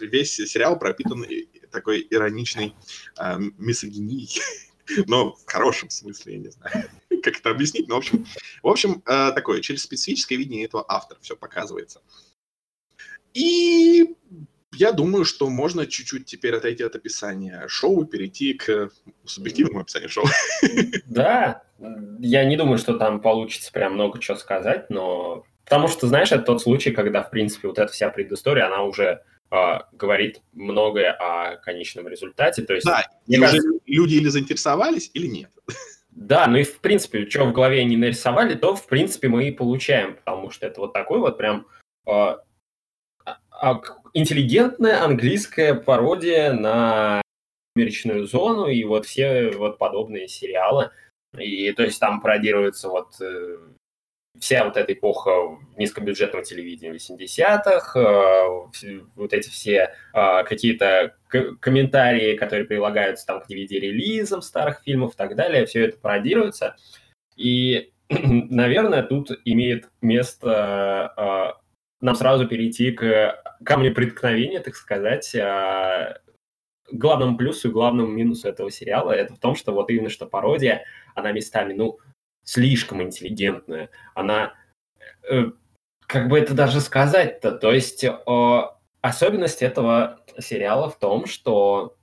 весь сериал пропитан такой ироничной э, мисогинией, но в хорошем смысле, я не знаю, как это объяснить, но в общем, в общем, э, такое, через специфическое видение этого автора все показывается. И я думаю, что можно чуть-чуть теперь отойти от описания шоу и перейти к субъективному описанию шоу. Да, я не думаю, что там получится прям много чего сказать, но... Потому что, знаешь, это тот случай, когда, в принципе, вот эта вся предыстория, она уже э, говорит многое о конечном результате. То есть, да, и кажется... уже люди или заинтересовались, или нет. Да, ну и в принципе, что в голове не нарисовали, то в принципе мы и получаем, потому что это вот такой вот прям а, интеллигентная английская пародия на «Сумеречную зону» и вот все вот подобные сериалы. И то есть там пародируется вот э, вся вот эта эпоха низкобюджетного телевидения 80-х, э, вот эти все э, какие-то комментарии, которые прилагаются там к DVD-релизам старых фильмов и так далее, все это пародируется. И наверное, тут имеет место э, нам сразу перейти к камню преткновения, так сказать, э, главному плюсу и главному минусу этого сериала. Это в том, что вот именно что пародия, она местами, ну, слишком интеллигентная. Она, э, как бы это даже сказать-то, то есть особенность этого сериала в том, что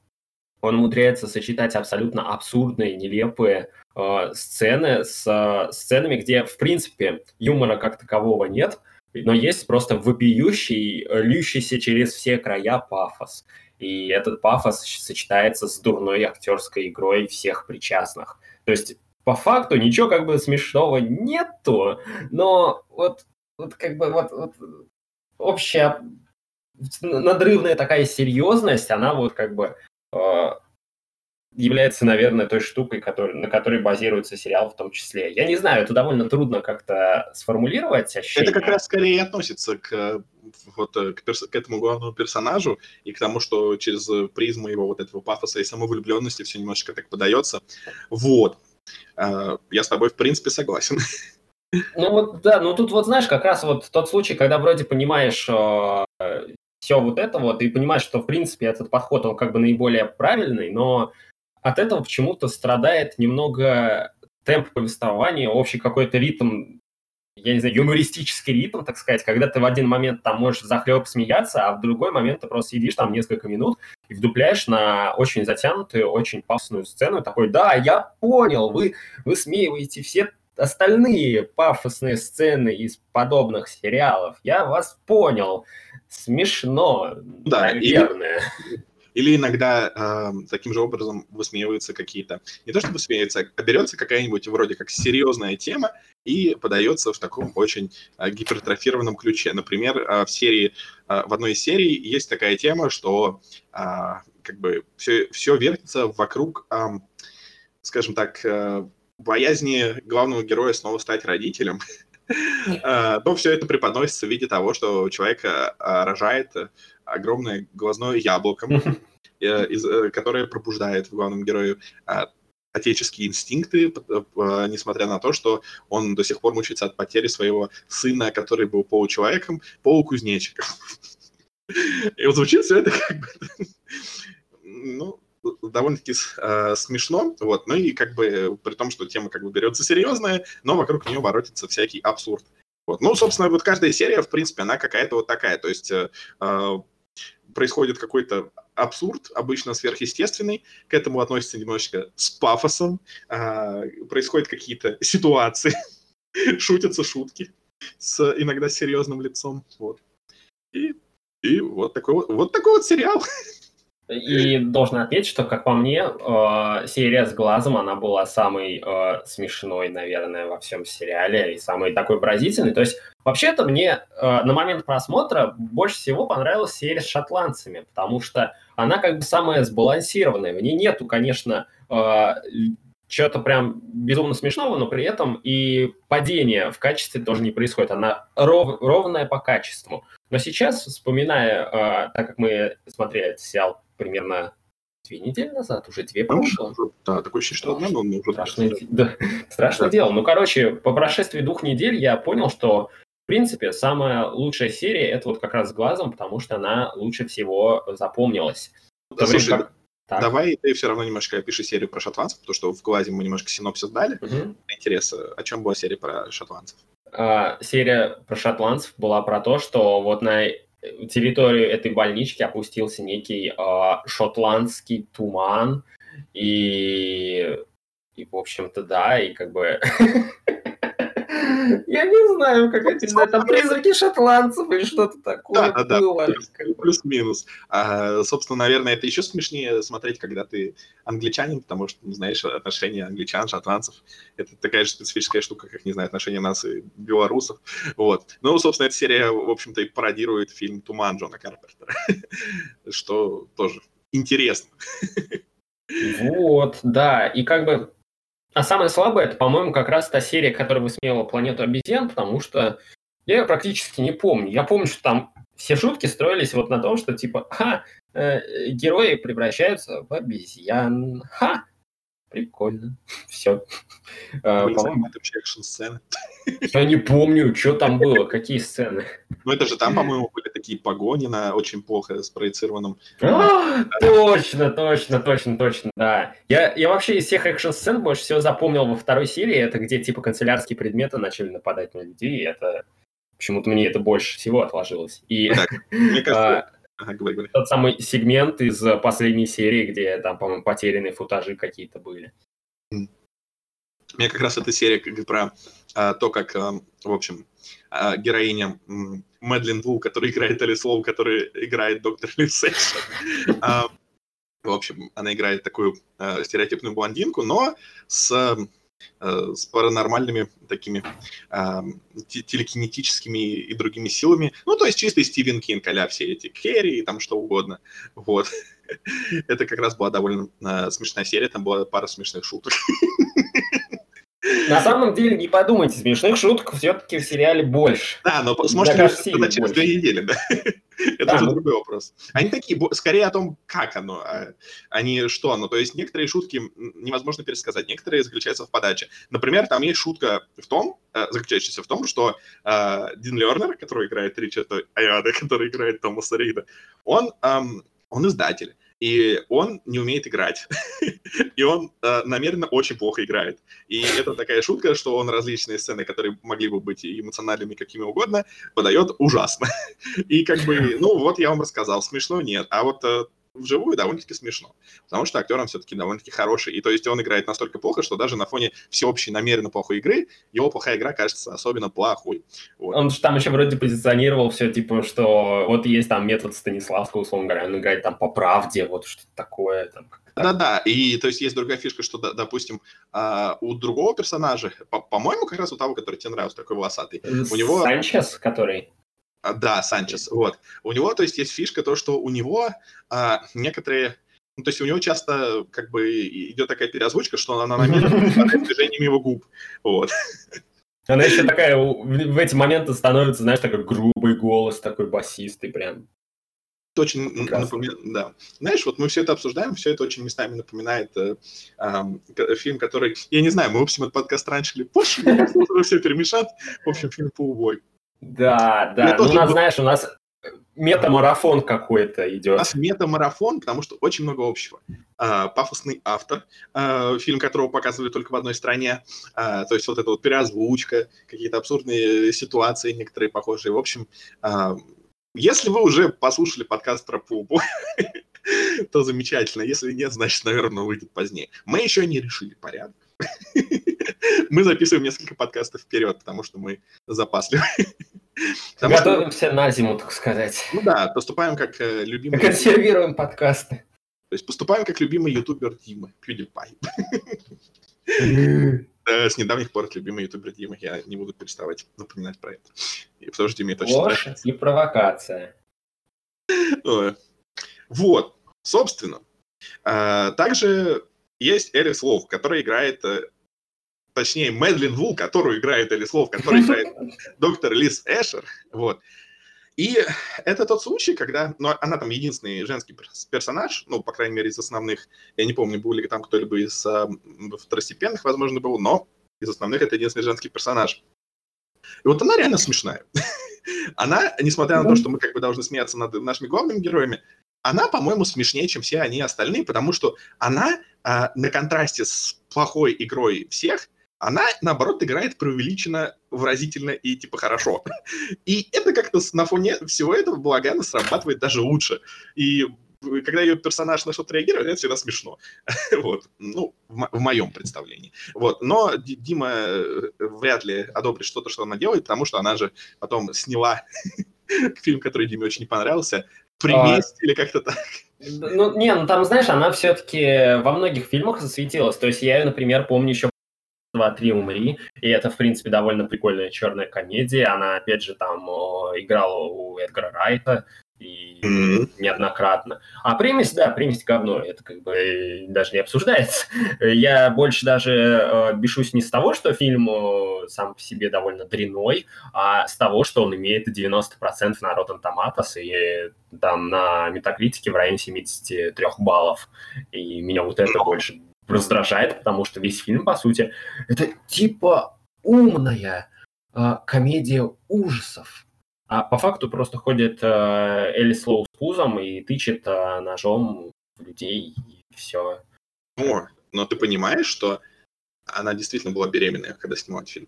он умудряется сочетать абсолютно абсурдные, нелепые э, сцены с э, сценами, где, в принципе, юмора как такового нет, но есть просто вопиющий, льющийся через все края пафос. И этот пафос сочетается с дурной актерской игрой всех причастных. То есть, по факту, ничего как бы смешного нету, но вот, вот как бы вот, вот общая надрывная такая серьезность, она вот как бы э, является, наверное, той штукой, который, на которой базируется сериал в том числе. Я не знаю, это довольно трудно как-то сформулировать ощущение. Это как раз скорее относится к, вот, к, перс- к этому главному персонажу и к тому, что через призму его вот этого пафоса и самовлюбленности все немножечко так подается. Вот. Э, я с тобой, в принципе, согласен. Ну вот, да, ну тут вот, знаешь, как раз вот тот случай, когда вроде понимаешь э, все вот это вот, и понимаешь, что, в принципе, этот подход, он как бы наиболее правильный, но от этого почему-то страдает немного темп повествования, общий какой-то ритм, я не знаю, юмористический ритм, так сказать, когда ты в один момент там можешь захлеб смеяться, а в другой момент ты просто сидишь там несколько минут и вдупляешь на очень затянутую, очень пафосную сцену, такой, да, я понял, вы высмеиваете все остальные пафосные сцены из подобных сериалов. Я вас понял. Смешно, да, наверное. И, или иногда э, таким же образом высмеиваются какие-то, не то чтобы высмеиваются, а берется какая-нибудь вроде как серьезная тема и подается в таком очень э, гипертрофированном ключе. Например, э, в серии, э, в одной из серий есть такая тема, что э, как бы все, все вертится вокруг, э, скажем так, э, боязни главного героя снова стать родителем. Но все это преподносится в виде того, что человек рожает огромное глазное яблоко, э, э, которое пробуждает в главном герое а, отеческие инстинкты, несмотря на то, что он до сих пор мучается от потери своего сына, который был получеловеком, полукузнечиком. И вот звучит все это как бы, ну, довольно-таки э, смешно, вот, ну и как бы при том, что тема как бы берется серьезная, но вокруг нее воротится всякий абсурд. Вот. Ну, собственно, вот каждая серия, в принципе, она какая-то вот такая, то есть э, происходит какой-то абсурд, обычно сверхъестественный, к этому относится немножечко с пафосом, э, происходят какие-то ситуации, шутятся шутки с иногда серьезным лицом, вот. И, и вот такой вот, вот такой вот сериал. И должен отметить, что, как по мне, э, серия с глазом, она была самой э, смешной, наверное, во всем сериале и самой такой поразительной. То есть, вообще-то мне э, на момент просмотра больше всего понравилась серия с шотландцами, потому что она как бы самая сбалансированная. В ней нету, конечно, чего-то прям безумно смешного, но при этом и падение в качестве тоже не происходит. Она ров, ровная по качеству. Но сейчас, вспоминая, э, так как мы смотрели этот сериал примерно две недели назад, уже две ну, прошло. Да, такое ощущение, что одна, но уже страшное, да, страшное да. дело. Ну, короче, по прошествии двух недель я понял, что, в принципе, самая лучшая серия это вот как раз с глазом, потому что она лучше всего запомнилась. Да, слушай, как... Так. Давай ты все равно немножко опиши серию про шотландцев, потому что в глазе мы немножко синопсис дали. Угу. Интересно, о чем была серия про шотландцев? А, серия про шотландцев была про то, что вот на территорию этой больнички опустился некий э, шотландский туман, и, и в общем-то, да, и как бы Я не знаю, как это, не там призраки шотландцев или что-то такое да, да, было. Да, плюс-минус. А, собственно, наверное, это еще смешнее смотреть, когда ты англичанин, потому что, ну, знаешь, отношения англичан, шотландцев, это такая же специфическая штука, как, не знаю, отношения нас и белорусов. Вот. Ну, собственно, эта серия, в общем-то, и пародирует фильм «Туман» Джона Карпентера, что тоже интересно. Вот, да, и как бы а самое слабое, это, по-моему, как раз та серия, которая высмеяла планету обезьян, потому что я ее практически не помню. Я помню, что там все шутки строились вот на том, что типа, ха, э, герои превращаются в обезьян, ха, Прикольно. Все. А, по-моему, это вообще экшн-сцены. Я не помню, что там было, какие сцены. Ну, это же там, по-моему, были такие погони на очень плохо спроецированном. А, точно, точно, точно, точно, да. Я, я вообще из всех экшн-сцен больше всего запомнил во второй серии, это где типа канцелярские предметы начали нападать на людей, это почему-то мне это больше всего отложилось. И, так, мне кажется, Ага, говори, говори. Тот самый сегмент из э, последней серии, где там, по-моему, потерянные футажи какие-то были. Мне как раз эта серия про а, то, как, а, в общем, а, героиня Мэдлин Ву, которая играет Элис Лоу, которая играет доктор Лисейшн. А, в общем, она играет такую а, стереотипную блондинку, но с Э, с паранормальными такими э, телекинетическими и другими силами. Ну, то есть чистый Стивен Кинг, а все эти Керри и там что угодно. Вот. Это как раз была довольно э, смешная серия, там была пара смешных шуток. На самом деле, не подумайте, смешных шуток все-таки в сериале больше. Да, но ли через две недели, да? Это уже ну... другой вопрос. Они такие, скорее о том, как оно, а, не что оно. То есть некоторые шутки невозможно пересказать, некоторые заключаются в подаче. Например, там есть шутка в том, э, заключающаяся в том, что э, Дин Лернер, который играет Ричарда Аяда, который играет Томаса Рида, он, он издатель и он не умеет играть. и он э, намеренно очень плохо играет. И это такая шутка, что он различные сцены, которые могли бы быть эмоциональными какими угодно, подает ужасно. и как бы, ну вот я вам рассказал, смешно нет. А вот э, вживую довольно-таки смешно. Потому что актер он все-таки довольно-таки хороший. И то есть он играет настолько плохо, что даже на фоне всеобщей намеренно плохой игры, его плохая игра кажется особенно плохой. Вот. Он же там еще вроде позиционировал все, типа, что вот есть там метод Станиславского, условно говоря, он играет там по правде, вот что-то такое. Там, да-да, и то есть есть другая фишка, что, допустим, а, у другого персонажа, по-моему, как раз у того, который тебе нравился, такой волосатый, у него... Санчес, который... А, да, Санчес, вот. У него, то есть, есть фишка то, что у него а, некоторые... Ну, то есть у него часто как бы идет такая переозвучка, что она намеренно движением его губ. Вот. Она еще такая, в эти моменты становится, знаешь, такой грубый голос, такой басистый прям. Очень напоминает, да. Знаешь, вот мы все это обсуждаем, все это очень местами напоминает э, э, фильм, который, я не знаю, мы выпустим этот подкаст раньше или позже, все перемешать. В общем, фильм «Поубой». Да, да. Ну, у нас, был... знаешь, у нас метамарафон какой-то идет. У нас метамарафон, потому что очень много общего. А, пафосный автор, а, фильм которого показывали только в одной стране. А, то есть вот эта вот переозвучка, какие-то абсурдные ситуации, некоторые похожие. В общем, а, если вы уже послушали подкаст про Пупу, то замечательно. Если нет, значит, наверное, выйдет позднее. Мы еще не решили порядок. Мы записываем несколько подкастов вперед, потому что мы запасливы. Готовимся на зиму, так сказать. Ну да, поступаем как э, любимый... Консервируем подкасты. То есть поступаем как любимый ютубер Дима, PewDiePie. С недавних пор любимый ютубер Дима, я не буду переставать напоминать про это. И потому что Диме точно Ложь и провокация. Вот, собственно. А, также есть Элис Лов, который играет э, точнее, Мэдлин Вул, которую играет Элис Лов, который играет доктор Лиз Эшер, вот. И это тот случай, когда, ну, она там единственный женский персонаж, ну, по крайней мере, из основных, я не помню, был ли там кто-либо из э, второстепенных, возможно, был, но из основных это единственный женский персонаж. И вот она реально смешная. она, несмотря на то, что мы как бы должны смеяться над нашими главными героями, она, по-моему, смешнее, чем все они остальные, потому что она а, на контрасте с плохой игрой всех она, наоборот, играет преувеличенно, выразительно и, типа, хорошо. И это как-то на фоне всего этого балагана срабатывает даже лучше. И когда ее персонаж на что-то реагирует, это всегда смешно. вот. Ну, в, в моем представлении. Вот. Но Дима э, вряд ли одобрит что-то, что она делает, потому что она же потом сняла фильм, который Диме очень не понравился, «Приместь» а... или как-то так. Ну, не, ну там, знаешь, она все-таки во многих фильмах засветилась. То есть я ее, например, помню еще два, три умри. И это, в принципе, довольно прикольная черная комедия. Она, опять же, там играла у Эдгара Райта и mm-hmm. неоднократно. А примесь, да, примесь говно, это как бы даже не обсуждается. Я больше даже э, бешусь не с того, что фильм э, сам по себе довольно дряной, а с того, что он имеет 90% на Rotten Tomatoes и там на метакритике в районе 73 баллов. И меня вот это больше раздражает, потому что весь фильм, по сути, это типа умная э, комедия ужасов. А по факту просто ходит э, Элли Слоу с пузом и тычет э, ножом людей, и все. О, но ты понимаешь, что она действительно была беременная, когда снимала фильм?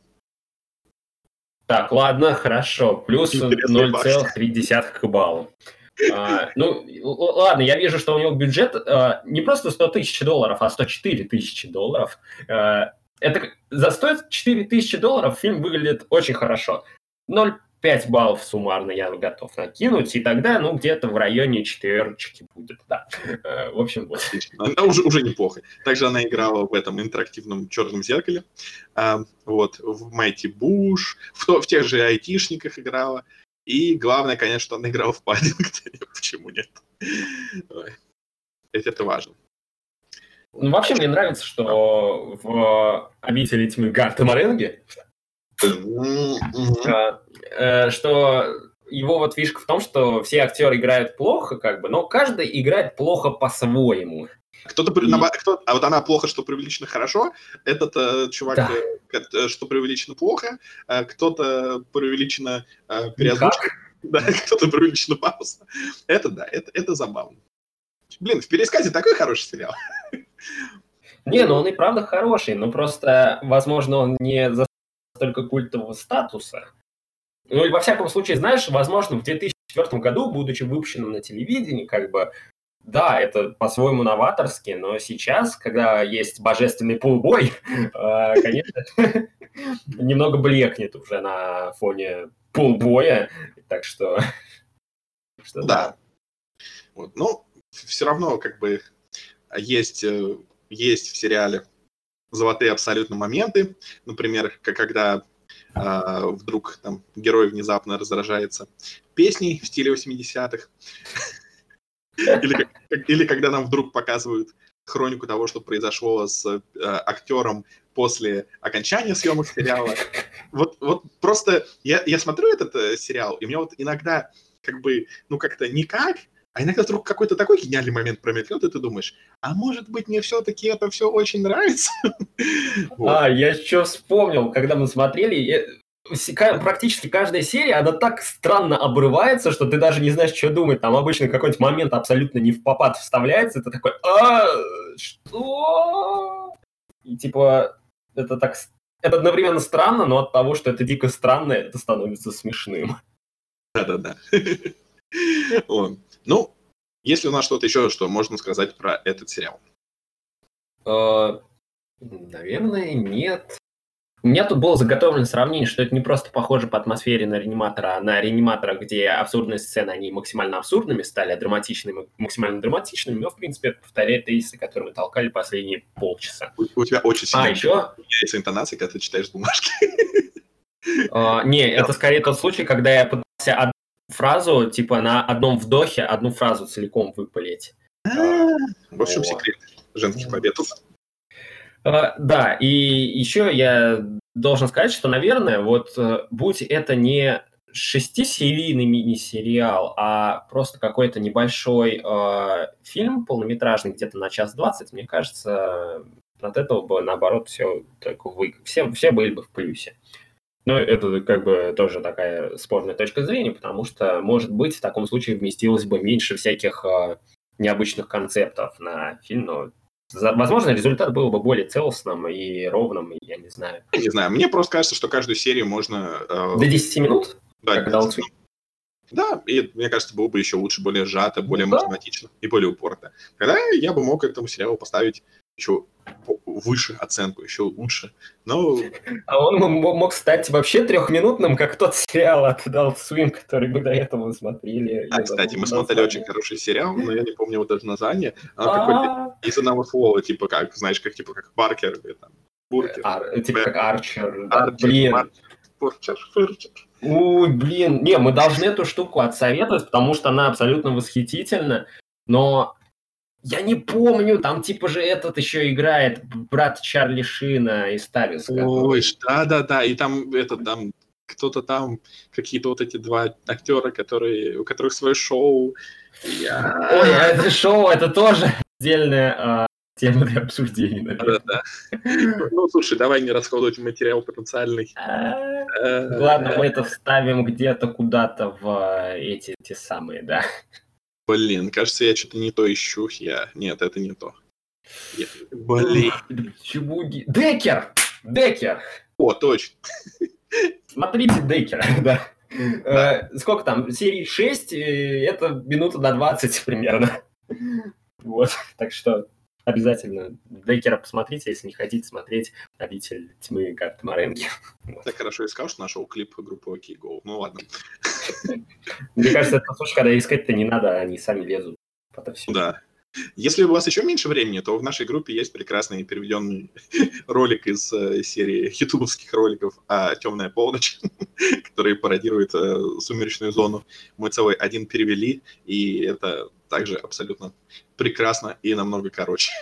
Так, ладно, хорошо. Плюс 0,3 к баллу. А, ну, ладно, я вижу, что у него бюджет а, не просто 100 тысяч долларов, а 104 тысячи долларов. А, это за 104 тысячи долларов фильм выглядит очень хорошо. 0,5 баллов суммарно я готов накинуть, и тогда, ну, где-то в районе четверочки будет, да. А, в общем, вот. Она уже, уже неплохо. Также она играла в этом интерактивном черном зеркале, вот, в Майти Буш, в, в тех же айтишниках играла. И главное, конечно, что он играл в Паддингтоне. Почему нет? Это, это важно. Ну, вообще, мне нравится, что в «Обители тьмы» Гарта Маренги, а, э, что его вот фишка в том, что все актеры играют плохо, как бы, но каждый играет плохо по-своему. Кто-то, и... кто, а вот она плохо, что преувеличено хорошо, этот э, чувак, да. э, э что преувеличено плохо, э, кто-то преувеличено э, переозвучка, да, кто-то преувеличено пафосно. Это да, это, это забавно. Блин, в пересказе такой хороший сериал. Не, ну он и правда хороший, но просто, возможно, он не за столько культового статуса. Ну и во всяком случае, знаешь, возможно, в 2004 году, будучи выпущенным на телевидении, как бы да, это по-своему новаторски, но сейчас, когда есть божественный пулбой, э, конечно, немного блекнет уже на фоне пулбоя, так что... Да. Вот, ну, все равно как бы есть, э, есть в сериале золотые абсолютно моменты, например, когда э, вдруг там герой внезапно раздражается песней в стиле 80-х. Или, или когда нам вдруг показывают хронику того, что произошло с э, актером после окончания съемок сериала. Вот, вот просто я, я смотрю этот э, сериал, и мне вот иногда как бы, ну как-то никак, а иногда вдруг какой-то такой гениальный момент промелькнет, и ты думаешь, а может быть мне все-таки это все очень нравится? А, я еще вспомнил, когда мы смотрели, практически каждая серия, она так странно обрывается, что ты даже не знаешь, что думать. Там обычно какой-нибудь момент абсолютно не в попад вставляется, ты такой, а что? И типа, это так, это одновременно странно, но от того, что это дико странно, это становится смешным. Да-да-да. Ну, если у нас что-то еще, что можно сказать про этот сериал? Э, наверное, нет. У меня тут было заготовлено сравнение, что это не просто похоже по атмосфере на реаниматора, а на реаниматора, где абсурдные сцены, они максимально абсурдными стали, а драматичными максимально драматичными, но, в принципе, это повторяет тезисы, которые мы толкали последние полчаса. У, у тебя очень сильно а, еще... есть интонация, когда ты читаешь бумажки. Uh, не, это скорее тот случай, когда я пытался одну фразу, типа, на одном вдохе одну фразу целиком выпалить. В общем, секрет женских побед. Uh, да, и еще я должен сказать, что, наверное, вот uh, будь это не шестисерийный мини-сериал, а просто какой-то небольшой э, фильм полнометражный, где-то на час двадцать, мне кажется, от этого бы, наоборот, все только вы... все, все были бы в плюсе. Но это как бы тоже такая спорная точка зрения, потому что, может быть, в таком случае вместилось бы меньше всяких э, необычных концептов на фильм, но Возможно, результат был бы более целостным и ровным, я не знаю. Я не знаю, мне просто кажется, что каждую серию можно... Э... До 10 минут? Да, как да, и мне кажется, было бы еще лучше, более сжато, более да. математично и более упорно. Тогда я бы мог этому сериалу поставить еще выше оценку, еще лучше. Но... А он мог стать вообще трехминутным, как тот сериал от Adult Swim, который мы до этого смотрели. А, кстати, мы смотрели очень хороший сериал, но я не помню его даже название. Из одного слова, типа как, знаешь, как типа как Паркер или там Буркер. Типа как Арчер. Блин. Ой, блин, не, мы должны эту штуку отсоветовать, потому что она абсолютно восхитительна, но я не помню, там типа же этот еще играет брат Чарли Шина из Тависка. Ой, да-да-да, и там этот там кто-то там, какие-то вот эти два актера, которые, у которых свое шоу. Я... Ой, а это шоу, это тоже отдельная а, тема для обсуждения, наверное. Да, да. Ну, слушай, давай не расходовать материал потенциальный. А, Ладно, мы это вставим где-то куда-то в э, эти те самые, да. Блин, кажется, я что-то не то ищу. Я... Нет, это не то. Я- Блин. Чего ги- Декер! Декер! О, точно. Смотрите Декера, да. Э, Сколько там? Серии 6, это минута на 20 примерно. Вот, так что обязательно Декера посмотрите, если не хотите смотреть «Обитель тьмы» Гарта Маренги. Так хорошо искал, что нашел клип группы OK Go. Ну ладно. Мне кажется, это слушай, когда искать-то не надо, они сами лезут. Отовсюду. Да. Если у вас еще меньше времени, то в нашей группе есть прекрасный переведенный ролик из э, серии ютубовских роликов о «Темная полночь», который пародирует э, «Сумеречную зону». Мы целый один перевели, и это также абсолютно прекрасно и намного короче.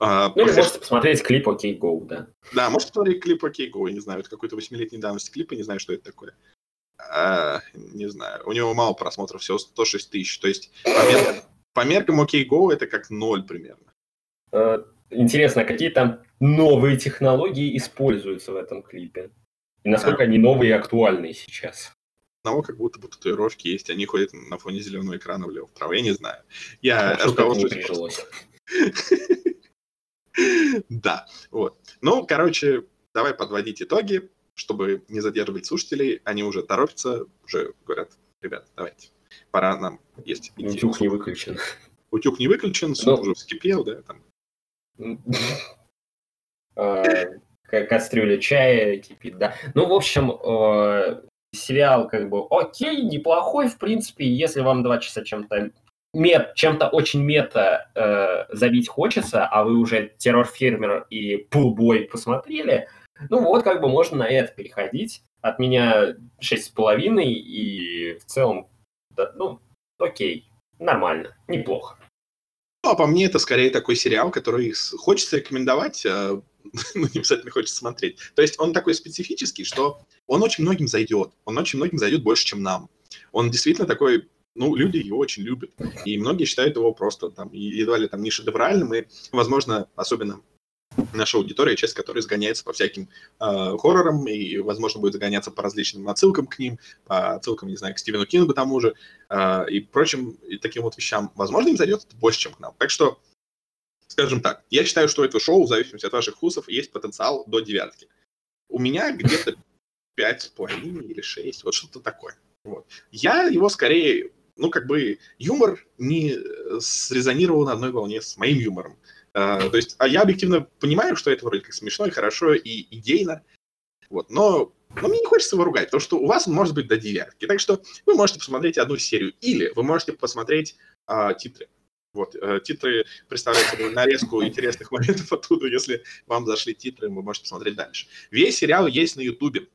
А, Ну или можете посмотреть клип «Окей, гоу», да. Да, можете посмотреть клип OK Go, я не знаю, это какой-то восьмилетней давности клип, я не знаю, что это такое. А, не знаю, у него мало просмотров, всего 106 тысяч, то есть по меркам, по меркам OK Go это как ноль примерно. Э, Интересно, какие там новые технологии используются в этом клипе? И насколько они новые и актуальные сейчас? Одного как будто бы татуировки есть, они ходят на фоне зеленого экрана влево-вправо, я не знаю. Я руководствуюсь? Да, вот. Ну, короче, давай подводить итоги, чтобы не задерживать слушателей. Они уже торопятся, уже говорят, ребят, давайте, пора нам есть. идти». Утюг не выключен. Утюг не выключен, суп Ну. уже вскипел, да, там. Ка- Кастрюля чая кипит, да. Ну, в общем, э, сериал как бы окей, неплохой, в принципе, если вам два часа чем-то мет, чем-то очень мета э, забить хочется, а вы уже террор-фермер и пулбой посмотрели, ну вот, как бы можно на это переходить. От меня шесть с половиной, и в целом, да, ну, окей, нормально, неплохо. Ну, а по мне это скорее такой сериал, который хочется рекомендовать, а, ну, не обязательно хочется смотреть. То есть он такой специфический, что он очень многим зайдет. Он очень многим зайдет больше, чем нам. Он действительно такой, ну, люди его очень любят. И многие считают его просто там, едва ли там не шедевральным, и, возможно, особенно наша аудитория, часть которой сгоняется по всяким э, хоррорам и, возможно, будет загоняться по различным отсылкам к ним, по отсылкам, не знаю, к Стивену Кингу тому же, э, и прочим и таким вот вещам. Возможно, им зайдет это больше, чем к нам. Так что, скажем так, я считаю, что у этого шоу, в зависимости от ваших вкусов, есть потенциал до девятки. У меня где-то пять с половиной или шесть, вот что-то такое. Вот. Я его скорее, ну, как бы, юмор не э, срезонировал на одной волне с моим юмором. А, то есть, а я объективно понимаю, что это вроде как смешно и хорошо, и идейно, вот, но, но мне не хочется его ругать, потому что у вас может быть до девятки. Так что вы можете посмотреть одну серию, или вы можете посмотреть а, титры. Вот, э, титры представляют собой нарезку интересных моментов оттуда. Если вам зашли титры, вы можете посмотреть дальше. Весь сериал есть на Ютубе.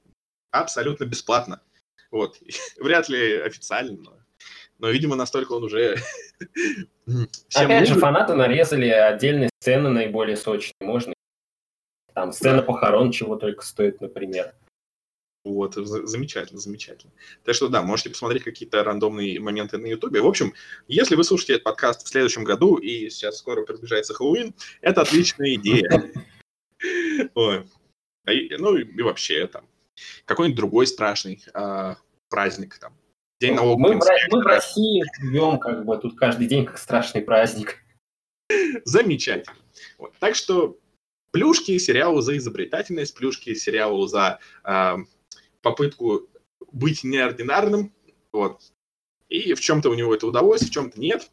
Абсолютно бесплатно. Вот. Вряд ли официально, но, но видимо, настолько он уже... всем Опять же, нужен. фанаты нарезали отдельные сцены наиболее сочные. Можно там сцена похорон чего только стоит, например. Вот, за- замечательно, замечательно. Так что да, можете посмотреть какие-то рандомные моменты на Ютубе. В общем, если вы слушаете этот подкаст в следующем году, и сейчас скоро приближается Хэллоуин, это отличная идея. А Ну и вообще там какой-нибудь другой страшный а, праздник там. День налогового Мы, в. России живем, как бы тут каждый день как страшный праздник. Замечательно. Так что плюшки сериалу за изобретательность, плюшки сериалу за а, попытку быть неординарным. Вот. И в чем-то у него это удалось, в чем-то нет.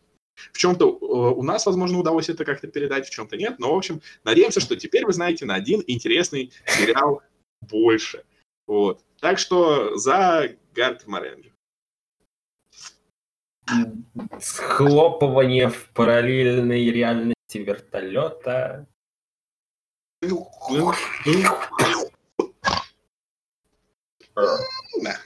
В чем-то э, у нас, возможно, удалось это как-то передать, в чем-то нет. Но, в общем, надеемся, что теперь вы знаете на один интересный сериал больше. Вот. Так что за Гард Маренджи. Схлопывание в параллельной реальности вертолета. Да.